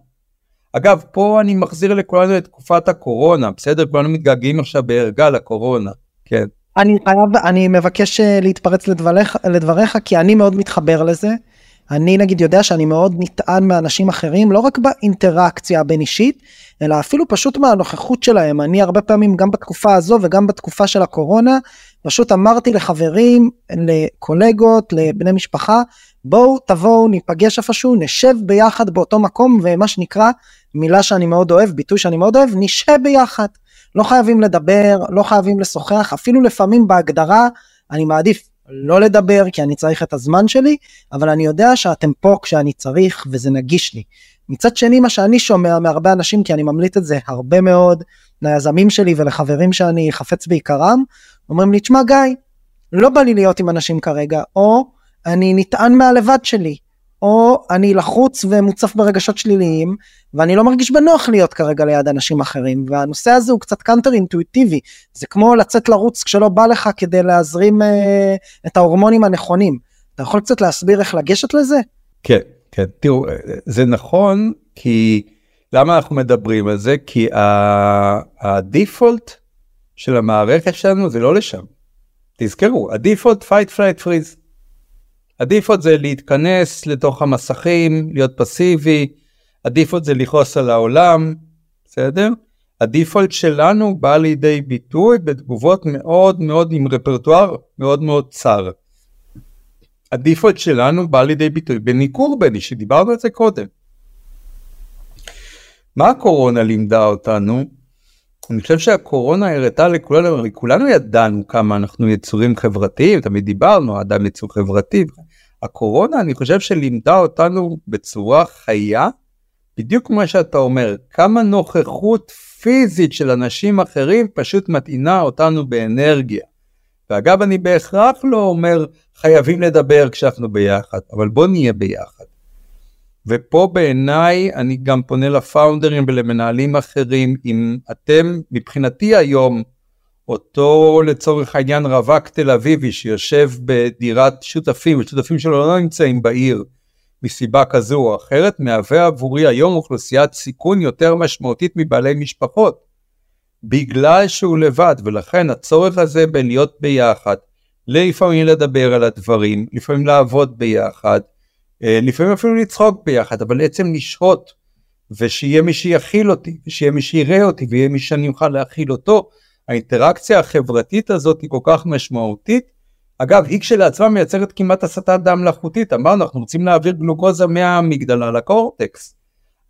אגב, פה אני מחזיר לכולנו את תקופת הקורונה, בסדר? כולנו מתגעגעים עכשיו בערגה לקורונה, כן. אני חייב, אני מבקש אה, להתפרץ לדבריך, לדבריך, כי אני מאוד מתחבר לזה. אני נגיד יודע שאני מאוד נטען מאנשים אחרים, לא רק באינטראקציה הבין אישית, אלא אפילו פשוט מהנוכחות שלהם. אני הרבה פעמים, גם בתקופה הזו וגם בתקופה של הקורונה, פשוט אמרתי לחברים, לקולגות, לבני משפחה, בואו תבואו ניפגש איפשהו, נשב ביחד באותו מקום, ומה שנקרא, מילה שאני מאוד אוהב, ביטוי שאני מאוד אוהב, נשב ביחד. לא חייבים לדבר, לא חייבים לשוחח, אפילו לפעמים בהגדרה, אני מעדיף לא לדבר כי אני צריך את הזמן שלי, אבל אני יודע שאתם פה כשאני צריך וזה נגיש לי. מצד שני מה שאני שומע מהרבה אנשים כי אני ממליץ את זה הרבה מאוד ליזמים שלי ולחברים שאני חפץ בעיקרם, אומרים לי תשמע גיא, לא בא לי להיות עם אנשים כרגע, או אני נטען מהלבד שלי, או אני לחוץ ומוצף ברגשות שליליים, ואני לא מרגיש בנוח להיות כרגע ליד אנשים אחרים, והנושא הזה הוא קצת קאנטר אינטואיטיבי, זה כמו לצאת לרוץ כשלא בא לך כדי להזרים אה, את ההורמונים הנכונים. אתה יכול קצת להסביר איך לגשת לזה? כן, כן, תראו, זה נכון, כי למה אנחנו מדברים על זה? כי הדיפולט של המערכת שלנו זה לא לשם. תזכרו, הדיפולט fight flight freeze. הדיפולט זה להתכנס לתוך המסכים, להיות פסיבי, הדיפולט זה לכעוס על העולם, בסדר? הדיפולט שלנו בא לידי ביטוי בתגובות מאוד מאוד עם רפרטואר מאוד מאוד צר. הדיפולט שלנו בא לידי ביטוי בניכור בין אישי, דיברנו על זה קודם. מה הקורונה לימדה אותנו? אני חושב שהקורונה הראתה לכולנו, הרי כולנו ידענו כמה אנחנו יצורים חברתיים, תמיד דיברנו, האדם יצור חברתי. הקורונה אני חושב שלימדה אותנו בצורה חיה, בדיוק כמו שאתה אומר, כמה נוכחות פיזית של אנשים אחרים פשוט מטעינה אותנו באנרגיה. ואגב אני בהכרח לא אומר חייבים לדבר כשאנחנו ביחד, אבל בוא נהיה ביחד. ופה בעיניי אני גם פונה לפאונדרים ולמנהלים אחרים, אם אתם מבחינתי היום אותו לצורך העניין רווק תל אביבי שיושב בדירת שותפים, ושותפים שלו לא נמצאים בעיר מסיבה כזו או אחרת, מהווה עבורי היום אוכלוסיית סיכון יותר משמעותית מבעלי משפחות, בגלל שהוא לבד, ולכן הצורך הזה בלהיות ביחד, לפעמים לדבר על הדברים, לפעמים לעבוד ביחד, אה, לפעמים אפילו לצחוק ביחד, אבל עצם לשהות, ושיהיה מי שיכיל אותי, ושיהיה מי שיראה אותי, ויהיה מי שאני אוכל להכיל אותו, האינטראקציה החברתית הזאת היא כל כך משמעותית. אגב, היא כשלעצמה מייצרת כמעט הסטת דם מלאכותית, אמרנו, אנחנו רוצים להעביר גלוקוזה מהאמיגדלה לקורטקס.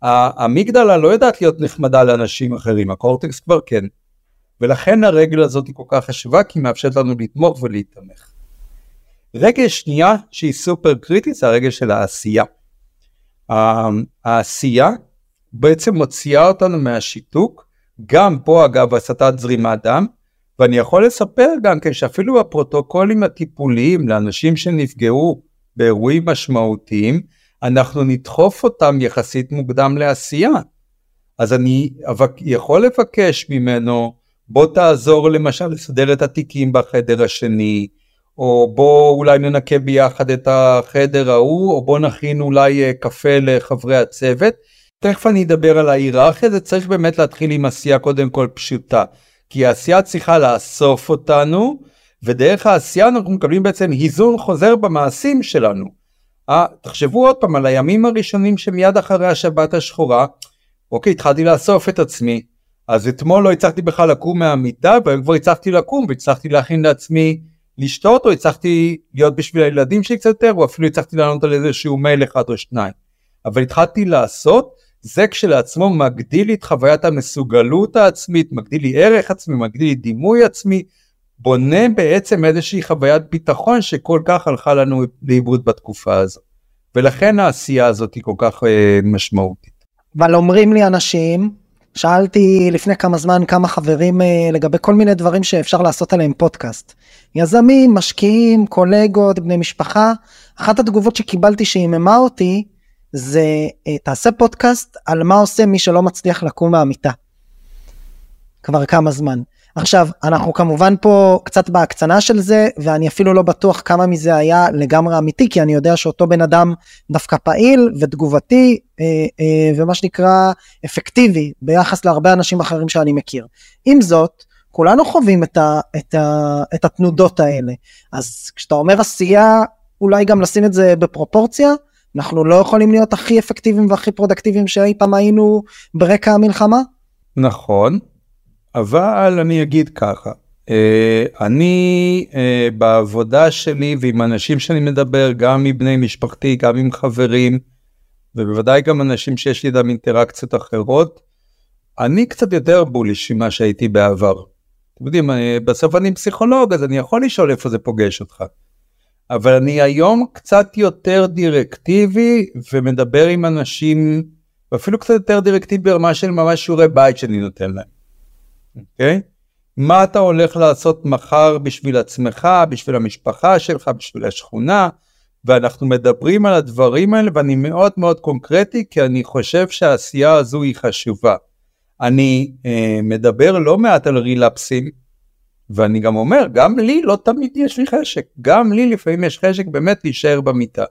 האמיגדלה לא יודעת להיות נחמדה לאנשים אחרים, הקורטקס כבר כן. ולכן הרגל הזאת היא כל כך חשובה, כי היא מאפשרת לנו לתמוך ולהתמך. רגל שנייה שהיא סופר קריטית זה הרגל של העשייה. העשייה בעצם מוציאה אותנו מהשיתוק, גם פה אגב הסטת זרימת דם, ואני יכול לספר גם כן שאפילו הפרוטוקולים הטיפוליים לאנשים שנפגעו באירועים משמעותיים, אנחנו נדחוף אותם יחסית מוקדם לעשייה. אז אני יכול לבקש ממנו, בוא תעזור למשל לסדר את התיקים בחדר השני, או בוא אולי ננקה ביחד את החדר ההוא, או בוא נכין אולי אה, קפה לחברי הצוות, תכף אני אדבר על ההיררכיה, זה צריך באמת להתחיל עם עשייה קודם כל פשוטה. כי העשייה צריכה לאסוף אותנו, ודרך העשייה אנחנו מקבלים בעצם היזון חוזר במעשים שלנו. אה, תחשבו עוד פעם על הימים הראשונים שמיד אחרי השבת השחורה, אוקיי, התחלתי לאסוף את עצמי, אז אתמול לא הצלחתי בכלל לקום מהמיטה, והיום כבר הצלחתי לקום והצלחתי להכין לעצמי לשתות, או הצלחתי להיות בשביל הילדים שלי קצת יותר, או אפילו הצלחתי לענות על איזשהו מייל אחד או שניים. אבל התחלתי לעשות, זה כשלעצמו מגדיל לי את חוויית המסוגלות העצמית, מגדיל לי ערך עצמי, מגדיל לי דימוי עצמי, בונה בעצם איזושהי חוויית ביטחון שכל כך הלכה לנו לאיבוד בתקופה הזו. ולכן העשייה הזאת היא כל כך אה, משמעותית. אבל אומרים לי אנשים, שאלתי לפני כמה זמן כמה חברים אה, לגבי כל מיני דברים שאפשר לעשות עליהם פודקאסט. יזמים, משקיעים, קולגות, בני משפחה. אחת התגובות שקיבלתי שהיממה אותי זה אה, תעשה פודקאסט על מה עושה מי שלא מצליח לקום מהמיטה. כבר כמה זמן. עכשיו אנחנו כמובן פה קצת בהקצנה של זה ואני אפילו לא בטוח כמה מזה היה לגמרי אמיתי כי אני יודע שאותו בן אדם דווקא פעיל ותגובתי אה, אה, ומה שנקרא אפקטיבי ביחס להרבה אנשים אחרים שאני מכיר. עם זאת כולנו חווים את, ה, את, ה, את התנודות האלה אז כשאתה אומר עשייה אולי גם לשים את זה בפרופורציה אנחנו לא יכולים להיות הכי אפקטיביים והכי פרודקטיביים שאי פעם היינו ברקע המלחמה. נכון אבל אני אגיד ככה, אה, אני אה, בעבודה שלי ועם אנשים שאני מדבר, גם מבני משפחתי, גם עם חברים, ובוודאי גם אנשים שיש לי איתם אינטראקציות אחרות, אני קצת יותר בוליש ממה שהייתי בעבר. אתם יודעים, אה, בסוף אני פסיכולוג, אז אני יכול לשאול איפה זה פוגש אותך. אבל אני היום קצת יותר דירקטיבי ומדבר עם אנשים, ואפילו קצת יותר דירקטיבי ברמה של ממש שיעורי בית שאני נותן להם. אוקיי? Okay? מה אתה הולך לעשות מחר בשביל עצמך, בשביל המשפחה שלך, בשביל השכונה, ואנחנו מדברים על הדברים האלה ואני מאוד מאוד קונקרטי כי אני חושב שהעשייה הזו היא חשובה. אני אה, מדבר לא מעט על רילפסים ואני גם אומר גם לי לא תמיד יש לי חשק, גם לי לפעמים יש חשק באמת להישאר במיטה.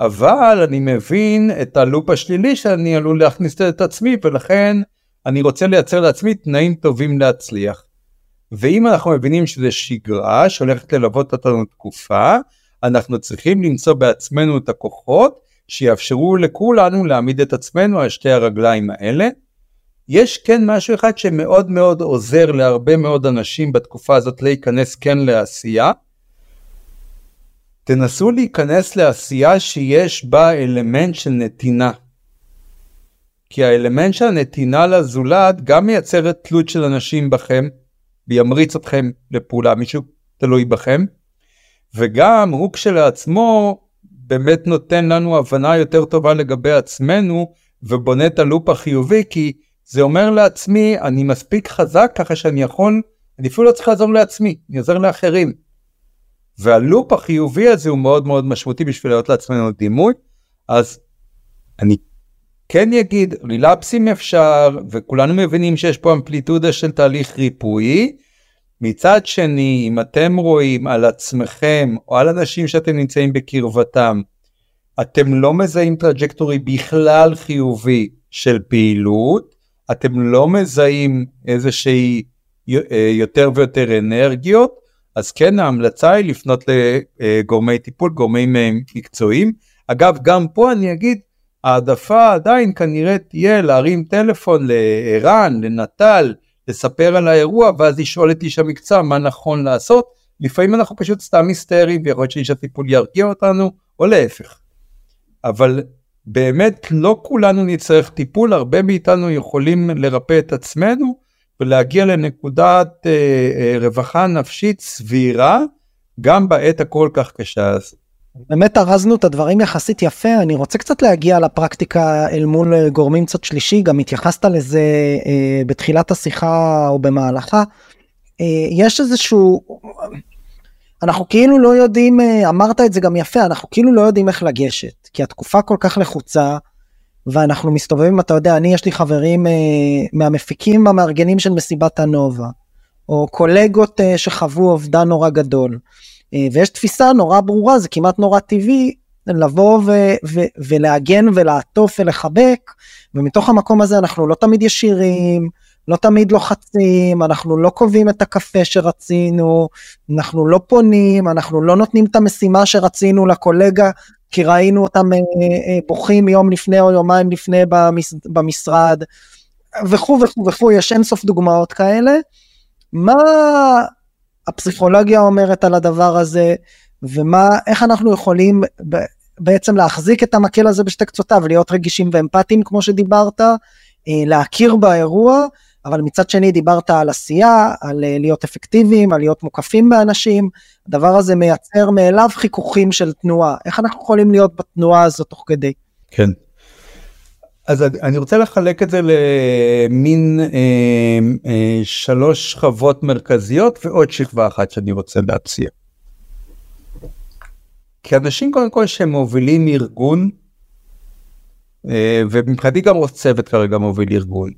אבל אני מבין את הלופ השלילי שאני עלול להכניס את עצמי ולכן אני רוצה לייצר לעצמי תנאים טובים להצליח. ואם אנחנו מבינים שזה שגרה שהולכת ללוות אותנו תקופה, אנחנו צריכים למצוא בעצמנו את הכוחות שיאפשרו לכולנו להעמיד את עצמנו על שתי הרגליים האלה. יש כן משהו אחד שמאוד מאוד עוזר להרבה מאוד אנשים בתקופה הזאת להיכנס כן לעשייה. תנסו להיכנס לעשייה שיש בה אלמנט של נתינה. כי האלמנט של הנתינה לזולת גם מייצרת תלות של אנשים בכם, וימריץ אתכם לפעולה, מישהו תלוי בכם, וגם הוא כשלעצמו באמת נותן לנו הבנה יותר טובה לגבי עצמנו, ובונה את הלופ החיובי, כי זה אומר לעצמי, אני מספיק חזק ככה שאני יכול, אני אפילו לא צריך לעזור לעצמי, אני עוזר לאחרים. והלופ החיובי הזה הוא מאוד מאוד משמעותי בשביל להיות לעצמנו דימוי, אז אני כן יגיד רילפסים אפשר וכולנו מבינים שיש פה אמפליטודה של תהליך ריפוי. מצד שני אם אתם רואים על עצמכם או על אנשים שאתם נמצאים בקרבתם אתם לא מזהים trajectory בכלל חיובי של פעילות אתם לא מזהים איזושהי אה, יותר ויותר אנרגיות אז כן ההמלצה היא לפנות לגורמי טיפול גורמים מקצועיים אגב גם פה אני אגיד העדפה עדיין כנראה תהיה להרים טלפון לער"ן, לנט"ל, לספר על האירוע ואז לשאול את איש המקצוע מה נכון לעשות. לפעמים אנחנו פשוט סתם היסטריים ויכול להיות שאיש הטיפול ירגיע אותנו או להפך. אבל באמת לא כולנו נצטרך טיפול, הרבה מאיתנו יכולים לרפא את עצמנו ולהגיע לנקודת אה, אה, רווחה נפשית סבירה גם בעת הכל כך קשה הזאת. באמת ארזנו את הדברים יחסית יפה אני רוצה קצת להגיע לפרקטיקה אל מול אה, גורמים קצת שלישי גם התייחסת לזה אה, בתחילת השיחה או במהלכה. אה, יש איזשהו אנחנו כאילו לא יודעים אה, אמרת את זה גם יפה אנחנו כאילו לא יודעים איך לגשת כי התקופה כל כך לחוצה ואנחנו מסתובבים אתה יודע אני יש לי חברים אה, מהמפיקים המארגנים של מסיבת הנובה או קולגות אה, שחוו אובדן נורא גדול. אה, ויש תפיסה נורא ברורה זה כמעט נורא טבעי לבוא ו- ו- ולהגן ולעטוף ולחבק, ומתוך המקום הזה אנחנו לא תמיד ישירים, לא תמיד לוחצים, אנחנו לא קובעים את הקפה שרצינו, אנחנו לא פונים, אנחנו לא נותנים את המשימה שרצינו לקולגה, כי ראינו אותם אה, אה, בוכים יום לפני או יומיים לפני במש, במשרד, וכו' וכו' וכו', יש אינסוף דוגמאות כאלה. מה הפסיכולוגיה אומרת על הדבר הזה, ומה, איך אנחנו יכולים בעצם להחזיק את המקל הזה בשתי קצותיו, להיות רגישים ואמפתיים כמו שדיברת, אה, להכיר באירוע, אבל מצד שני דיברת על עשייה, על אה, להיות אפקטיביים, על להיות מוקפים באנשים, הדבר הזה מייצר מאליו חיכוכים של תנועה, איך אנחנו יכולים להיות בתנועה הזאת תוך כדי? כן. אז אני רוצה לחלק את זה למין אה, אה, שלוש שכבות מרכזיות ועוד שכבה אחת שאני רוצה להציע. כי אנשים קודם כל שהם מובילים ארגון, אה, ומבחינתי גם ראש צוות כרגע מוביל ארגון.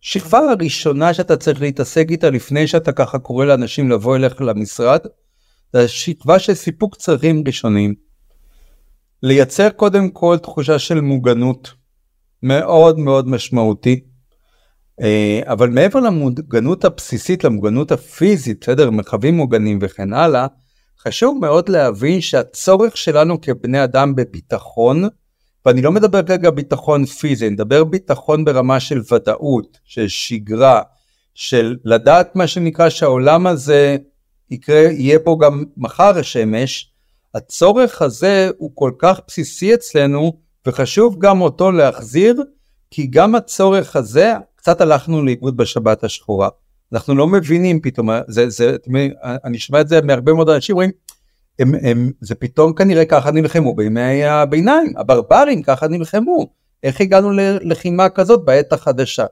שכבה הראשונה שאתה צריך להתעסק איתה לפני שאתה ככה קורא לאנשים לבוא אליך למשרד, זה השכבה של סיפוק צרכים ראשונים. לייצר קודם כל תחושה של מוגנות מאוד מאוד משמעותי. אה, אבל מעבר למוגנות הבסיסית, למוגנות הפיזית, בסדר, מרחבים מוגנים וכן הלאה, חשוב מאוד להבין שהצורך שלנו כבני אדם בביטחון, ואני לא מדבר כרגע ביטחון פיזי, אני מדבר ביטחון ברמה של ודאות, של שגרה, של לדעת מה שנקרא שהעולם הזה יקרה, יהיה פה גם מחר השמש, הצורך הזה הוא כל כך בסיסי אצלנו וחשוב גם אותו להחזיר כי גם הצורך הזה קצת הלכנו לאיבוד בשבת השחורה. אנחנו לא מבינים פתאום, זה, זה, אני שומע את זה מהרבה מאוד אנשים, אומרים, הם, הם, זה פתאום כנראה ככה נלחמו בימי הביניים, הברברים ככה נלחמו, איך הגענו ללחימה כזאת בעת החדשה.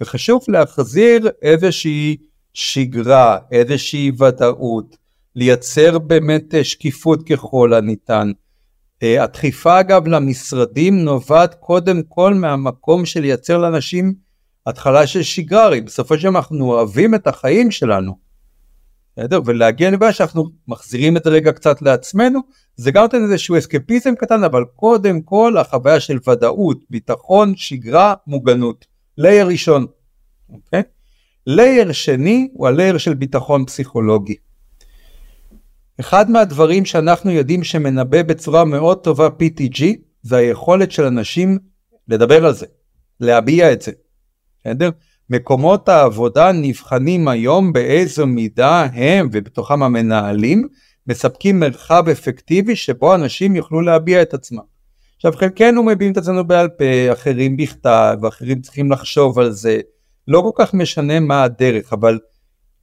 וחשוב להחזיר איזושהי שגרה, איזושהי ודאות, לייצר באמת אה, שקיפות ככל הניתן. אה, הדחיפה אגב למשרדים נובעת קודם כל מהמקום של לייצר לאנשים התחלה של שגרה, בסופו של דבר אנחנו אוהבים את החיים שלנו. בסדר? ולהגיע לבעיה שאנחנו מחזירים את זה רגע קצת לעצמנו, זה גם נותן איזשהו אסקפיזם קטן, אבל קודם כל החוויה של ודאות, ביטחון, שגרה, מוגנות. לייר ראשון, אוקיי? לייר שני הוא הלייר של ביטחון פסיכולוגי. אחד מהדברים שאנחנו יודעים שמנבא בצורה מאוד טובה PTG זה היכולת של אנשים לדבר על זה, להביע את זה. בסדר? מקומות העבודה נבחנים היום באיזו מידה הם ובתוכם המנהלים מספקים מרחב אפקטיבי שבו אנשים יוכלו להביע את עצמם. עכשיו חלקנו מביעים את עצמנו בעל פה, אחרים בכתב, ואחרים צריכים לחשוב על זה, לא כל כך משנה מה הדרך, אבל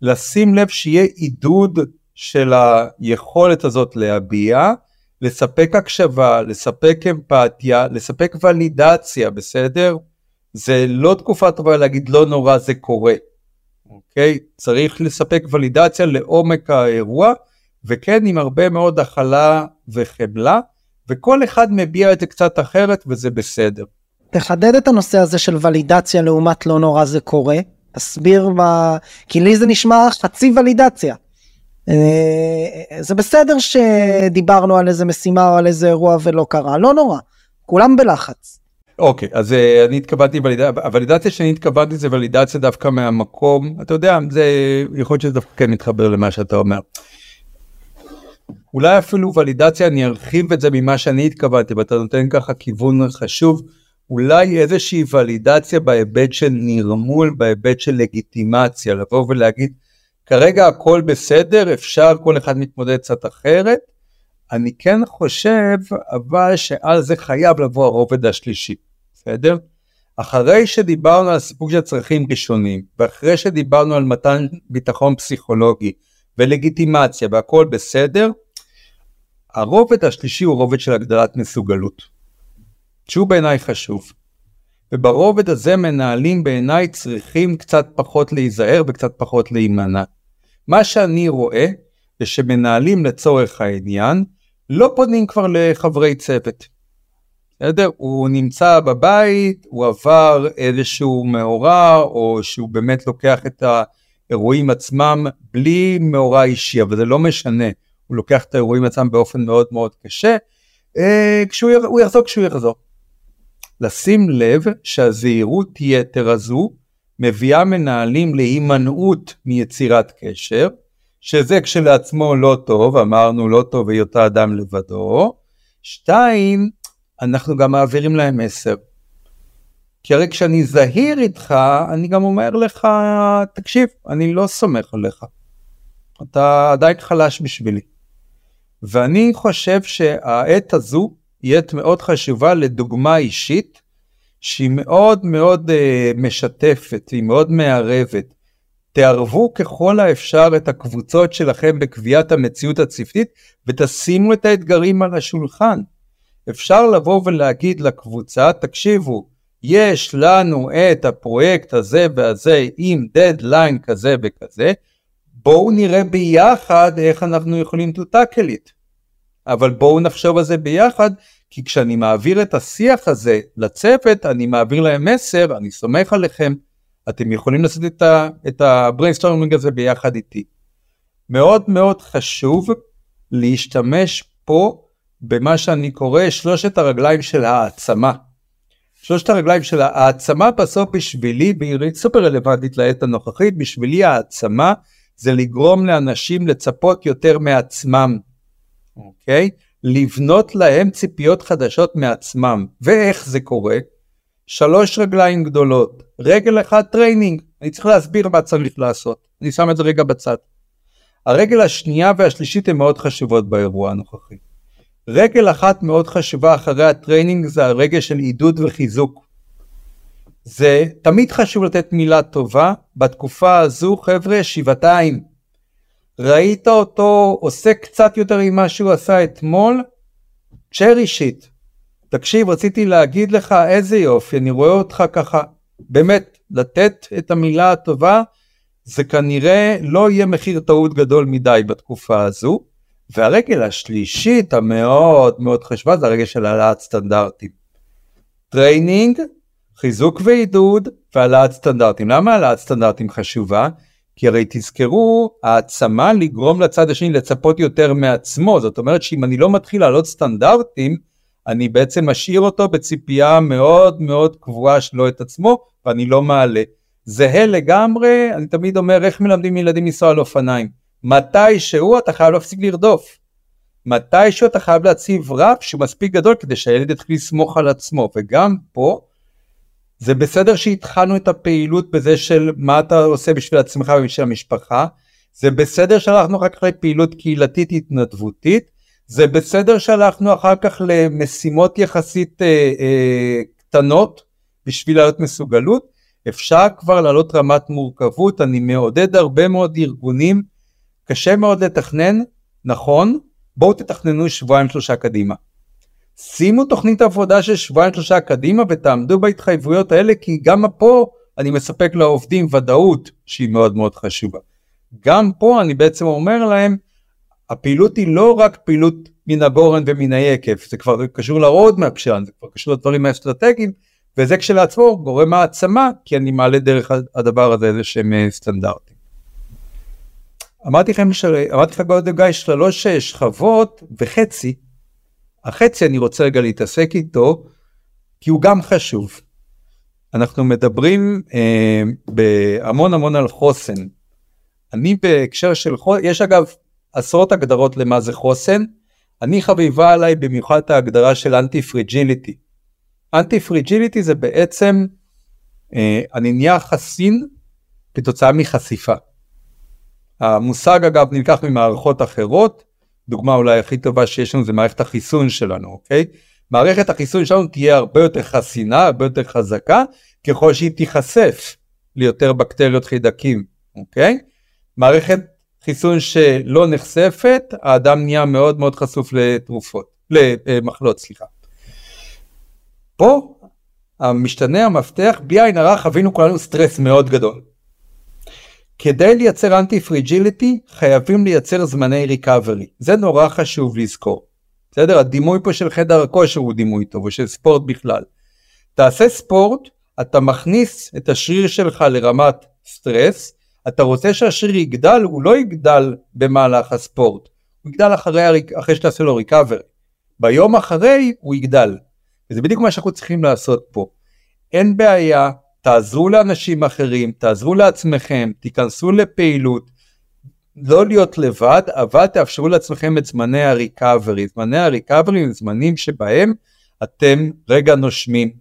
לשים לב שיהיה עידוד של היכולת הזאת להביע, לספק הקשבה, לספק אמפתיה, לספק ולידציה, בסדר? זה לא תקופה טובה להגיד לא נורא זה קורה, אוקיי? צריך לספק ולידציה לעומק האירוע, וכן עם הרבה מאוד הכלה וחמלה, וכל אחד מביע את זה קצת אחרת וזה בסדר. תחדד את הנושא הזה של ולידציה לעומת לא נורא זה קורה, תסביר מה, כי לי זה נשמע חצי ולידציה. אה, זה בסדר שדיברנו על איזה משימה או על איזה אירוע ולא קרה, לא נורא, כולם בלחץ. אוקיי אז uh, אני התכוונתי ולידציה, הוולידציה שאני התכוונתי זה ולידציה דווקא מהמקום, אתה יודע, זה יכול להיות שזה דווקא כן מתחבר למה שאתה אומר. אולי אפילו ולידציה אני ארחיב את זה ממה שאני התכוונתי ואתה נותן ככה כיוון חשוב, אולי איזושהי ולידציה בהיבט של נרמול, בהיבט של לגיטימציה, לבוא ולהגיד כרגע הכל בסדר, אפשר, כל אחד מתמודד קצת אחרת. אני כן חושב אבל שעל זה חייב לבוא הרובד השלישי. בסדר? אחרי שדיברנו על הסיפור של צרכים ראשונים, ואחרי שדיברנו על מתן ביטחון פסיכולוגי ולגיטימציה והכל בסדר, הרובד השלישי הוא רובד של הגדלת מסוגלות, שהוא בעיניי חשוב. וברובד הזה מנהלים בעיניי צריכים קצת פחות להיזהר וקצת פחות להימנע. מה שאני רואה זה שמנהלים לצורך העניין לא פונים כבר לחברי צוות. בסדר? הוא נמצא בבית, הוא עבר איזשהו מאורע, או שהוא באמת לוקח את האירועים עצמם בלי מאורע אישי, אבל זה לא משנה, הוא לוקח את האירועים עצמם באופן מאוד מאוד קשה, אה, כשהוא יחזור כשהוא יחזור. לשים לב שהזהירות יתר הזו מביאה מנהלים להימנעות מיצירת קשר, שזה כשלעצמו לא טוב, אמרנו לא טוב היותו אדם לבדו. שתיים, אנחנו גם מעבירים להם מסר. כי הרי כשאני זהיר איתך, אני גם אומר לך, תקשיב, אני לא סומך עליך. אתה עדיין חלש בשבילי. ואני חושב שהעת הזו היא עת מאוד חשובה לדוגמה אישית, שהיא מאוד מאוד uh, משתפת, היא מאוד מערבת. תערבו ככל האפשר את הקבוצות שלכם בקביעת המציאות הצוותית ותשימו את האתגרים על השולחן. אפשר לבוא ולהגיד לקבוצה, תקשיבו, יש לנו את הפרויקט הזה והזה עם דדליין כזה וכזה, בואו נראה ביחד איך אנחנו יכולים to tackle it. אבל בואו נחשוב על זה ביחד, כי כשאני מעביר את השיח הזה לצוות, אני מעביר להם מסר, אני סומך עליכם, אתם יכולים לעשות את ה brainstorming הזה ביחד איתי. מאוד מאוד חשוב להשתמש פה במה שאני קורא שלושת הרגליים של העצמה. שלושת הרגליים של העצמה בסוף בשבילי, והיא סופר רלוונטית לעת הנוכחית, בשבילי העצמה זה לגרום לאנשים לצפות יותר מעצמם, אוקיי? לבנות להם ציפיות חדשות מעצמם. ואיך זה קורה? שלוש רגליים גדולות, רגל אחת training, אני צריך להסביר מה צריך לעשות, אני שם את זה רגע בצד. הרגל השנייה והשלישית הן מאוד חשובות באירוע הנוכחי. רגל אחת מאוד חשובה אחרי ה training זה הרגל של עידוד וחיזוק. זה תמיד חשוב לתת מילה טובה, בתקופה הזו חבר'ה שבעתיים. ראית אותו עושה קצת יותר ממה שהוא עשה אתמול? צ'רי שיט. תקשיב רציתי להגיד לך איזה יופי אני רואה אותך ככה באמת לתת את המילה הטובה זה כנראה לא יהיה מחיר טעות גדול מדי בתקופה הזו והרגל השלישית המאוד מאוד חשובה זה הרגל של העלאת סטנדרטים. training, חיזוק ועידוד והעלאת סטנדרטים. למה העלאת סטנדרטים חשובה? כי הרי תזכרו, העצמה לגרום לצד השני לצפות יותר מעצמו, זאת אומרת שאם אני לא מתחיל להעלות סטנדרטים, אני בעצם משאיר אותו בציפייה מאוד מאוד קבועה שלו את עצמו, ואני לא מעלה. זהה לגמרי, אני תמיד אומר איך מלמדים ילדים לנסוע על אופניים. מתי שהוא אתה חייב להפסיק לרדוף. מתי שהוא אתה חייב להציב רף שהוא מספיק גדול כדי שהילד יתחיל לסמוך על עצמו, וגם פה זה בסדר שהתחלנו את הפעילות בזה של מה אתה עושה בשביל עצמך ובשביל המשפחה, זה בסדר שהלכנו אחר כך לפעילות קהילתית התנדבותית, זה בסדר שהלכנו אחר כך למשימות יחסית אה, אה, קטנות בשביל לעלות מסוגלות, אפשר כבר לעלות רמת מורכבות, אני מעודד הרבה מאוד ארגונים, קשה מאוד לתכנן, נכון, בואו תתכננו שבועיים שלושה קדימה. שימו תוכנית עבודה של שבועיים שלושה קדימה ותעמדו בהתחייבויות האלה כי גם פה אני מספק לעובדים ודאות שהיא מאוד מאוד חשובה. גם פה אני בעצם אומר להם הפעילות היא לא רק פעילות מן הגורן ומן היקב זה כבר קשור לרודמפ שלנו זה כבר קשור לדברים האסטרטגיים וזה כשלעצמו גורם העצמה כי אני מעלה דרך הדבר הזה איזה שהם אה, סטנדרטים. אמרתי לכם, אמרתי לך קודם גיא שלוש שכבות וחצי החצי אני רוצה רגע להתעסק איתו, כי הוא גם חשוב. אנחנו מדברים אה, בהמון המון על חוסן. אני בהקשר של חוסן, יש אגב עשרות הגדרות למה זה חוסן, אני חביבה עליי במיוחד את ההגדרה של anti fragility. anti fragility זה בעצם, אה, אני נהיה חסין כתוצאה מחשיפה. המושג אגב נלקח ממערכות אחרות, דוגמה אולי הכי טובה שיש לנו זה מערכת החיסון שלנו, אוקיי? מערכת החיסון שלנו תהיה הרבה יותר חסינה, הרבה יותר חזקה, ככל שהיא תיחשף ליותר בקטריות חידקים, אוקיי? מערכת חיסון שלא נחשפת, האדם נהיה מאוד מאוד חשוף לתרופות, למחלות, סליחה. פה המשתנה המפתח, בלי עין הרע חווינו כולנו סטרס מאוד גדול. כדי לייצר anti fragility חייבים לייצר זמני recovery זה נורא חשוב לזכור. בסדר הדימוי פה של חדר הכושר הוא דימוי טוב ושל ספורט בכלל. תעשה ספורט אתה מכניס את השריר שלך לרמת סטרס אתה רוצה שהשריר יגדל הוא לא יגדל במהלך הספורט הוא יגדל אחרי, אחרי שתעשה לו recovery. ביום אחרי הוא יגדל. וזה בדיוק מה שאנחנו צריכים לעשות פה. אין בעיה, תעזרו לאנשים אחרים, תעזרו לעצמכם, תיכנסו לפעילות, לא להיות לבד, אבל תאפשרו לעצמכם את זמני הריקאברי. זמני הריקאברי הם זמנים שבהם אתם רגע נושמים.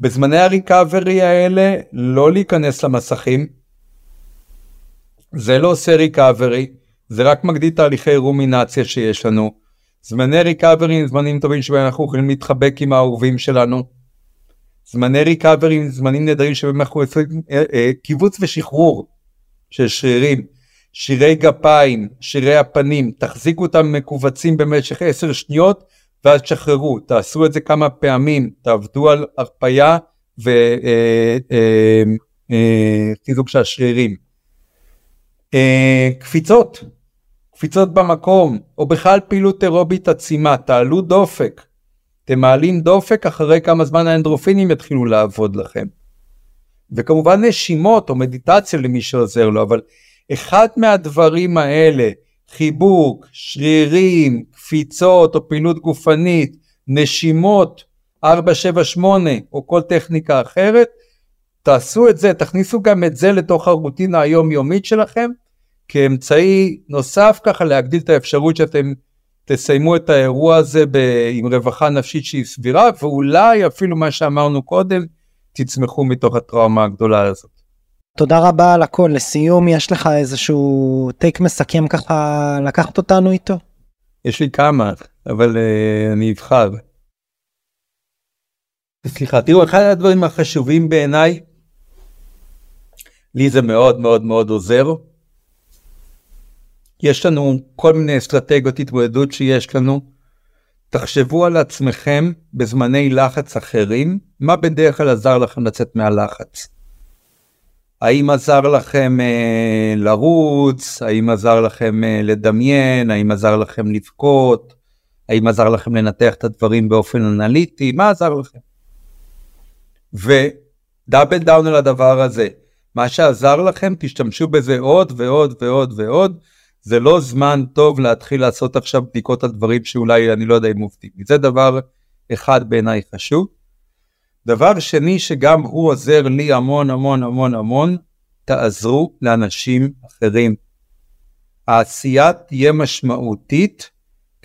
בזמני הריקאברי האלה לא להיכנס למסכים, זה לא עושה ריקאברי, זה רק מגדיל תהליכי רומינציה שיש לנו. זמני ריקאברי הם זמנים טובים שבהם אנחנו יכולים להתחבק עם האהובים שלנו. זמני ריקאברי זמנים נהדרים שבהם אנחנו עושים אה, אה, קיבוץ ושחרור של שרירים. שירי גפיים, שירי הפנים, תחזיקו אותם מכווצים במשך עשר שניות ואז תשחררו, תעשו את זה כמה פעמים, תעבדו על הרפייה וחיזוק אה, של השרירים. קפיצות, קפיצות במקום, או בכלל פעילות אירובית עצימה, תעלו דופק. אתם מעלים דופק, אחרי כמה זמן האנדרופינים יתחילו לעבוד לכם. וכמובן נשימות או מדיטציה למי שעוזר לו, אבל אחד מהדברים האלה, חיבוק, שרירים, קפיצות או פעילות גופנית, נשימות, 478 או כל טכניקה אחרת, תעשו את זה, תכניסו גם את זה לתוך הרוטינה היומיומית שלכם, כאמצעי נוסף ככה להגדיל את האפשרות שאתם תסיימו את האירוע הזה ב, עם רווחה נפשית שהיא סבירה, ואולי אפילו מה שאמרנו קודם, תצמחו מתוך הטראומה הגדולה הזאת. תודה רבה על הכל. לסיום, יש לך איזשהו טייק מסכם ככה לקחת אותנו איתו? יש לי כמה, אבל uh, אני אבחר. סליחה, תראו, אחד הדברים החשובים בעיניי, לי זה מאוד מאוד מאוד עוזר, יש לנו כל מיני אסטרטגיות התמודדות שיש לנו. תחשבו על עצמכם בזמני לחץ אחרים, מה בדרך כלל עזר לכם לצאת מהלחץ? האם עזר לכם אה, לרוץ? האם עזר לכם אה, לדמיין? האם עזר לכם לבכות? האם עזר לכם לנתח את הדברים באופן אנליטי? מה עזר לכם? ודאבל דאון על הדבר הזה. מה שעזר לכם, תשתמשו בזה עוד ועוד ועוד ועוד. זה לא זמן טוב להתחיל לעשות עכשיו בדיקות על דברים שאולי אני לא יודע אם עובדים. זה דבר אחד בעיניי חשוב. דבר שני שגם הוא עוזר לי המון המון המון המון, תעזרו לאנשים אחרים. העשייה תהיה משמעותית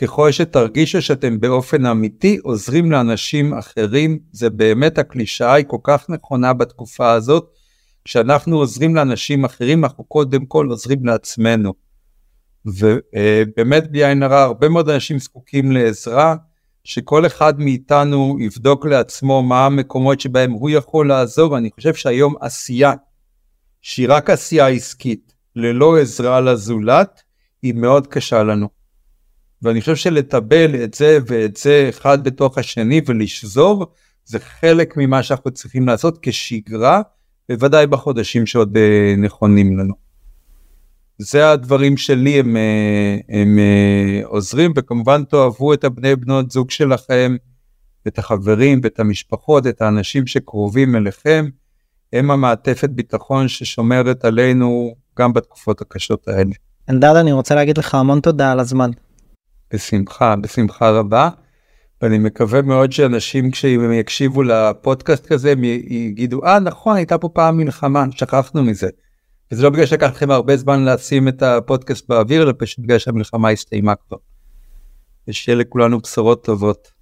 ככל שתרגישו שאתם באופן אמיתי עוזרים לאנשים אחרים, זה באמת הקלישאה היא כל כך נכונה בתקופה הזאת, כשאנחנו עוזרים לאנשים אחרים אנחנו קודם כל עוזרים לעצמנו. ובאמת בלי עין הרע הרבה מאוד אנשים זקוקים לעזרה שכל אחד מאיתנו יבדוק לעצמו מה המקומות שבהם הוא יכול לעזור אני חושב שהיום עשייה שהיא רק עשייה עסקית ללא עזרה לזולת היא מאוד קשה לנו. ואני חושב שלטבל את זה ואת זה אחד בתוך השני ולשזור זה חלק ממה שאנחנו צריכים לעשות כשגרה בוודאי בחודשים שעוד אה, נכונים לנו. זה הדברים שלי הם, אה, הם, הם אה, עוזרים וכמובן תאהבו את הבני בנות זוג שלכם, את החברים ואת המשפחות, את האנשים שקרובים אליכם, הם המעטפת ביטחון ששומרת עלינו גם בתקופות הקשות האלה. אלדד אני רוצה להגיד לך המון תודה על הזמן. בשמחה, בשמחה רבה. ואני מקווה מאוד שאנשים כשהם יקשיבו לפודקאסט כזה הם יגידו אה נכון הייתה פה פעם מלחמה שכחנו מזה. וזה לא בגלל שלקח לכם הרבה זמן לשים את הפודקאסט באוויר, אלא פשוט בגלל שהמלחמה הסתיימה כבר. ושיהיה לכולנו בשורות טובות.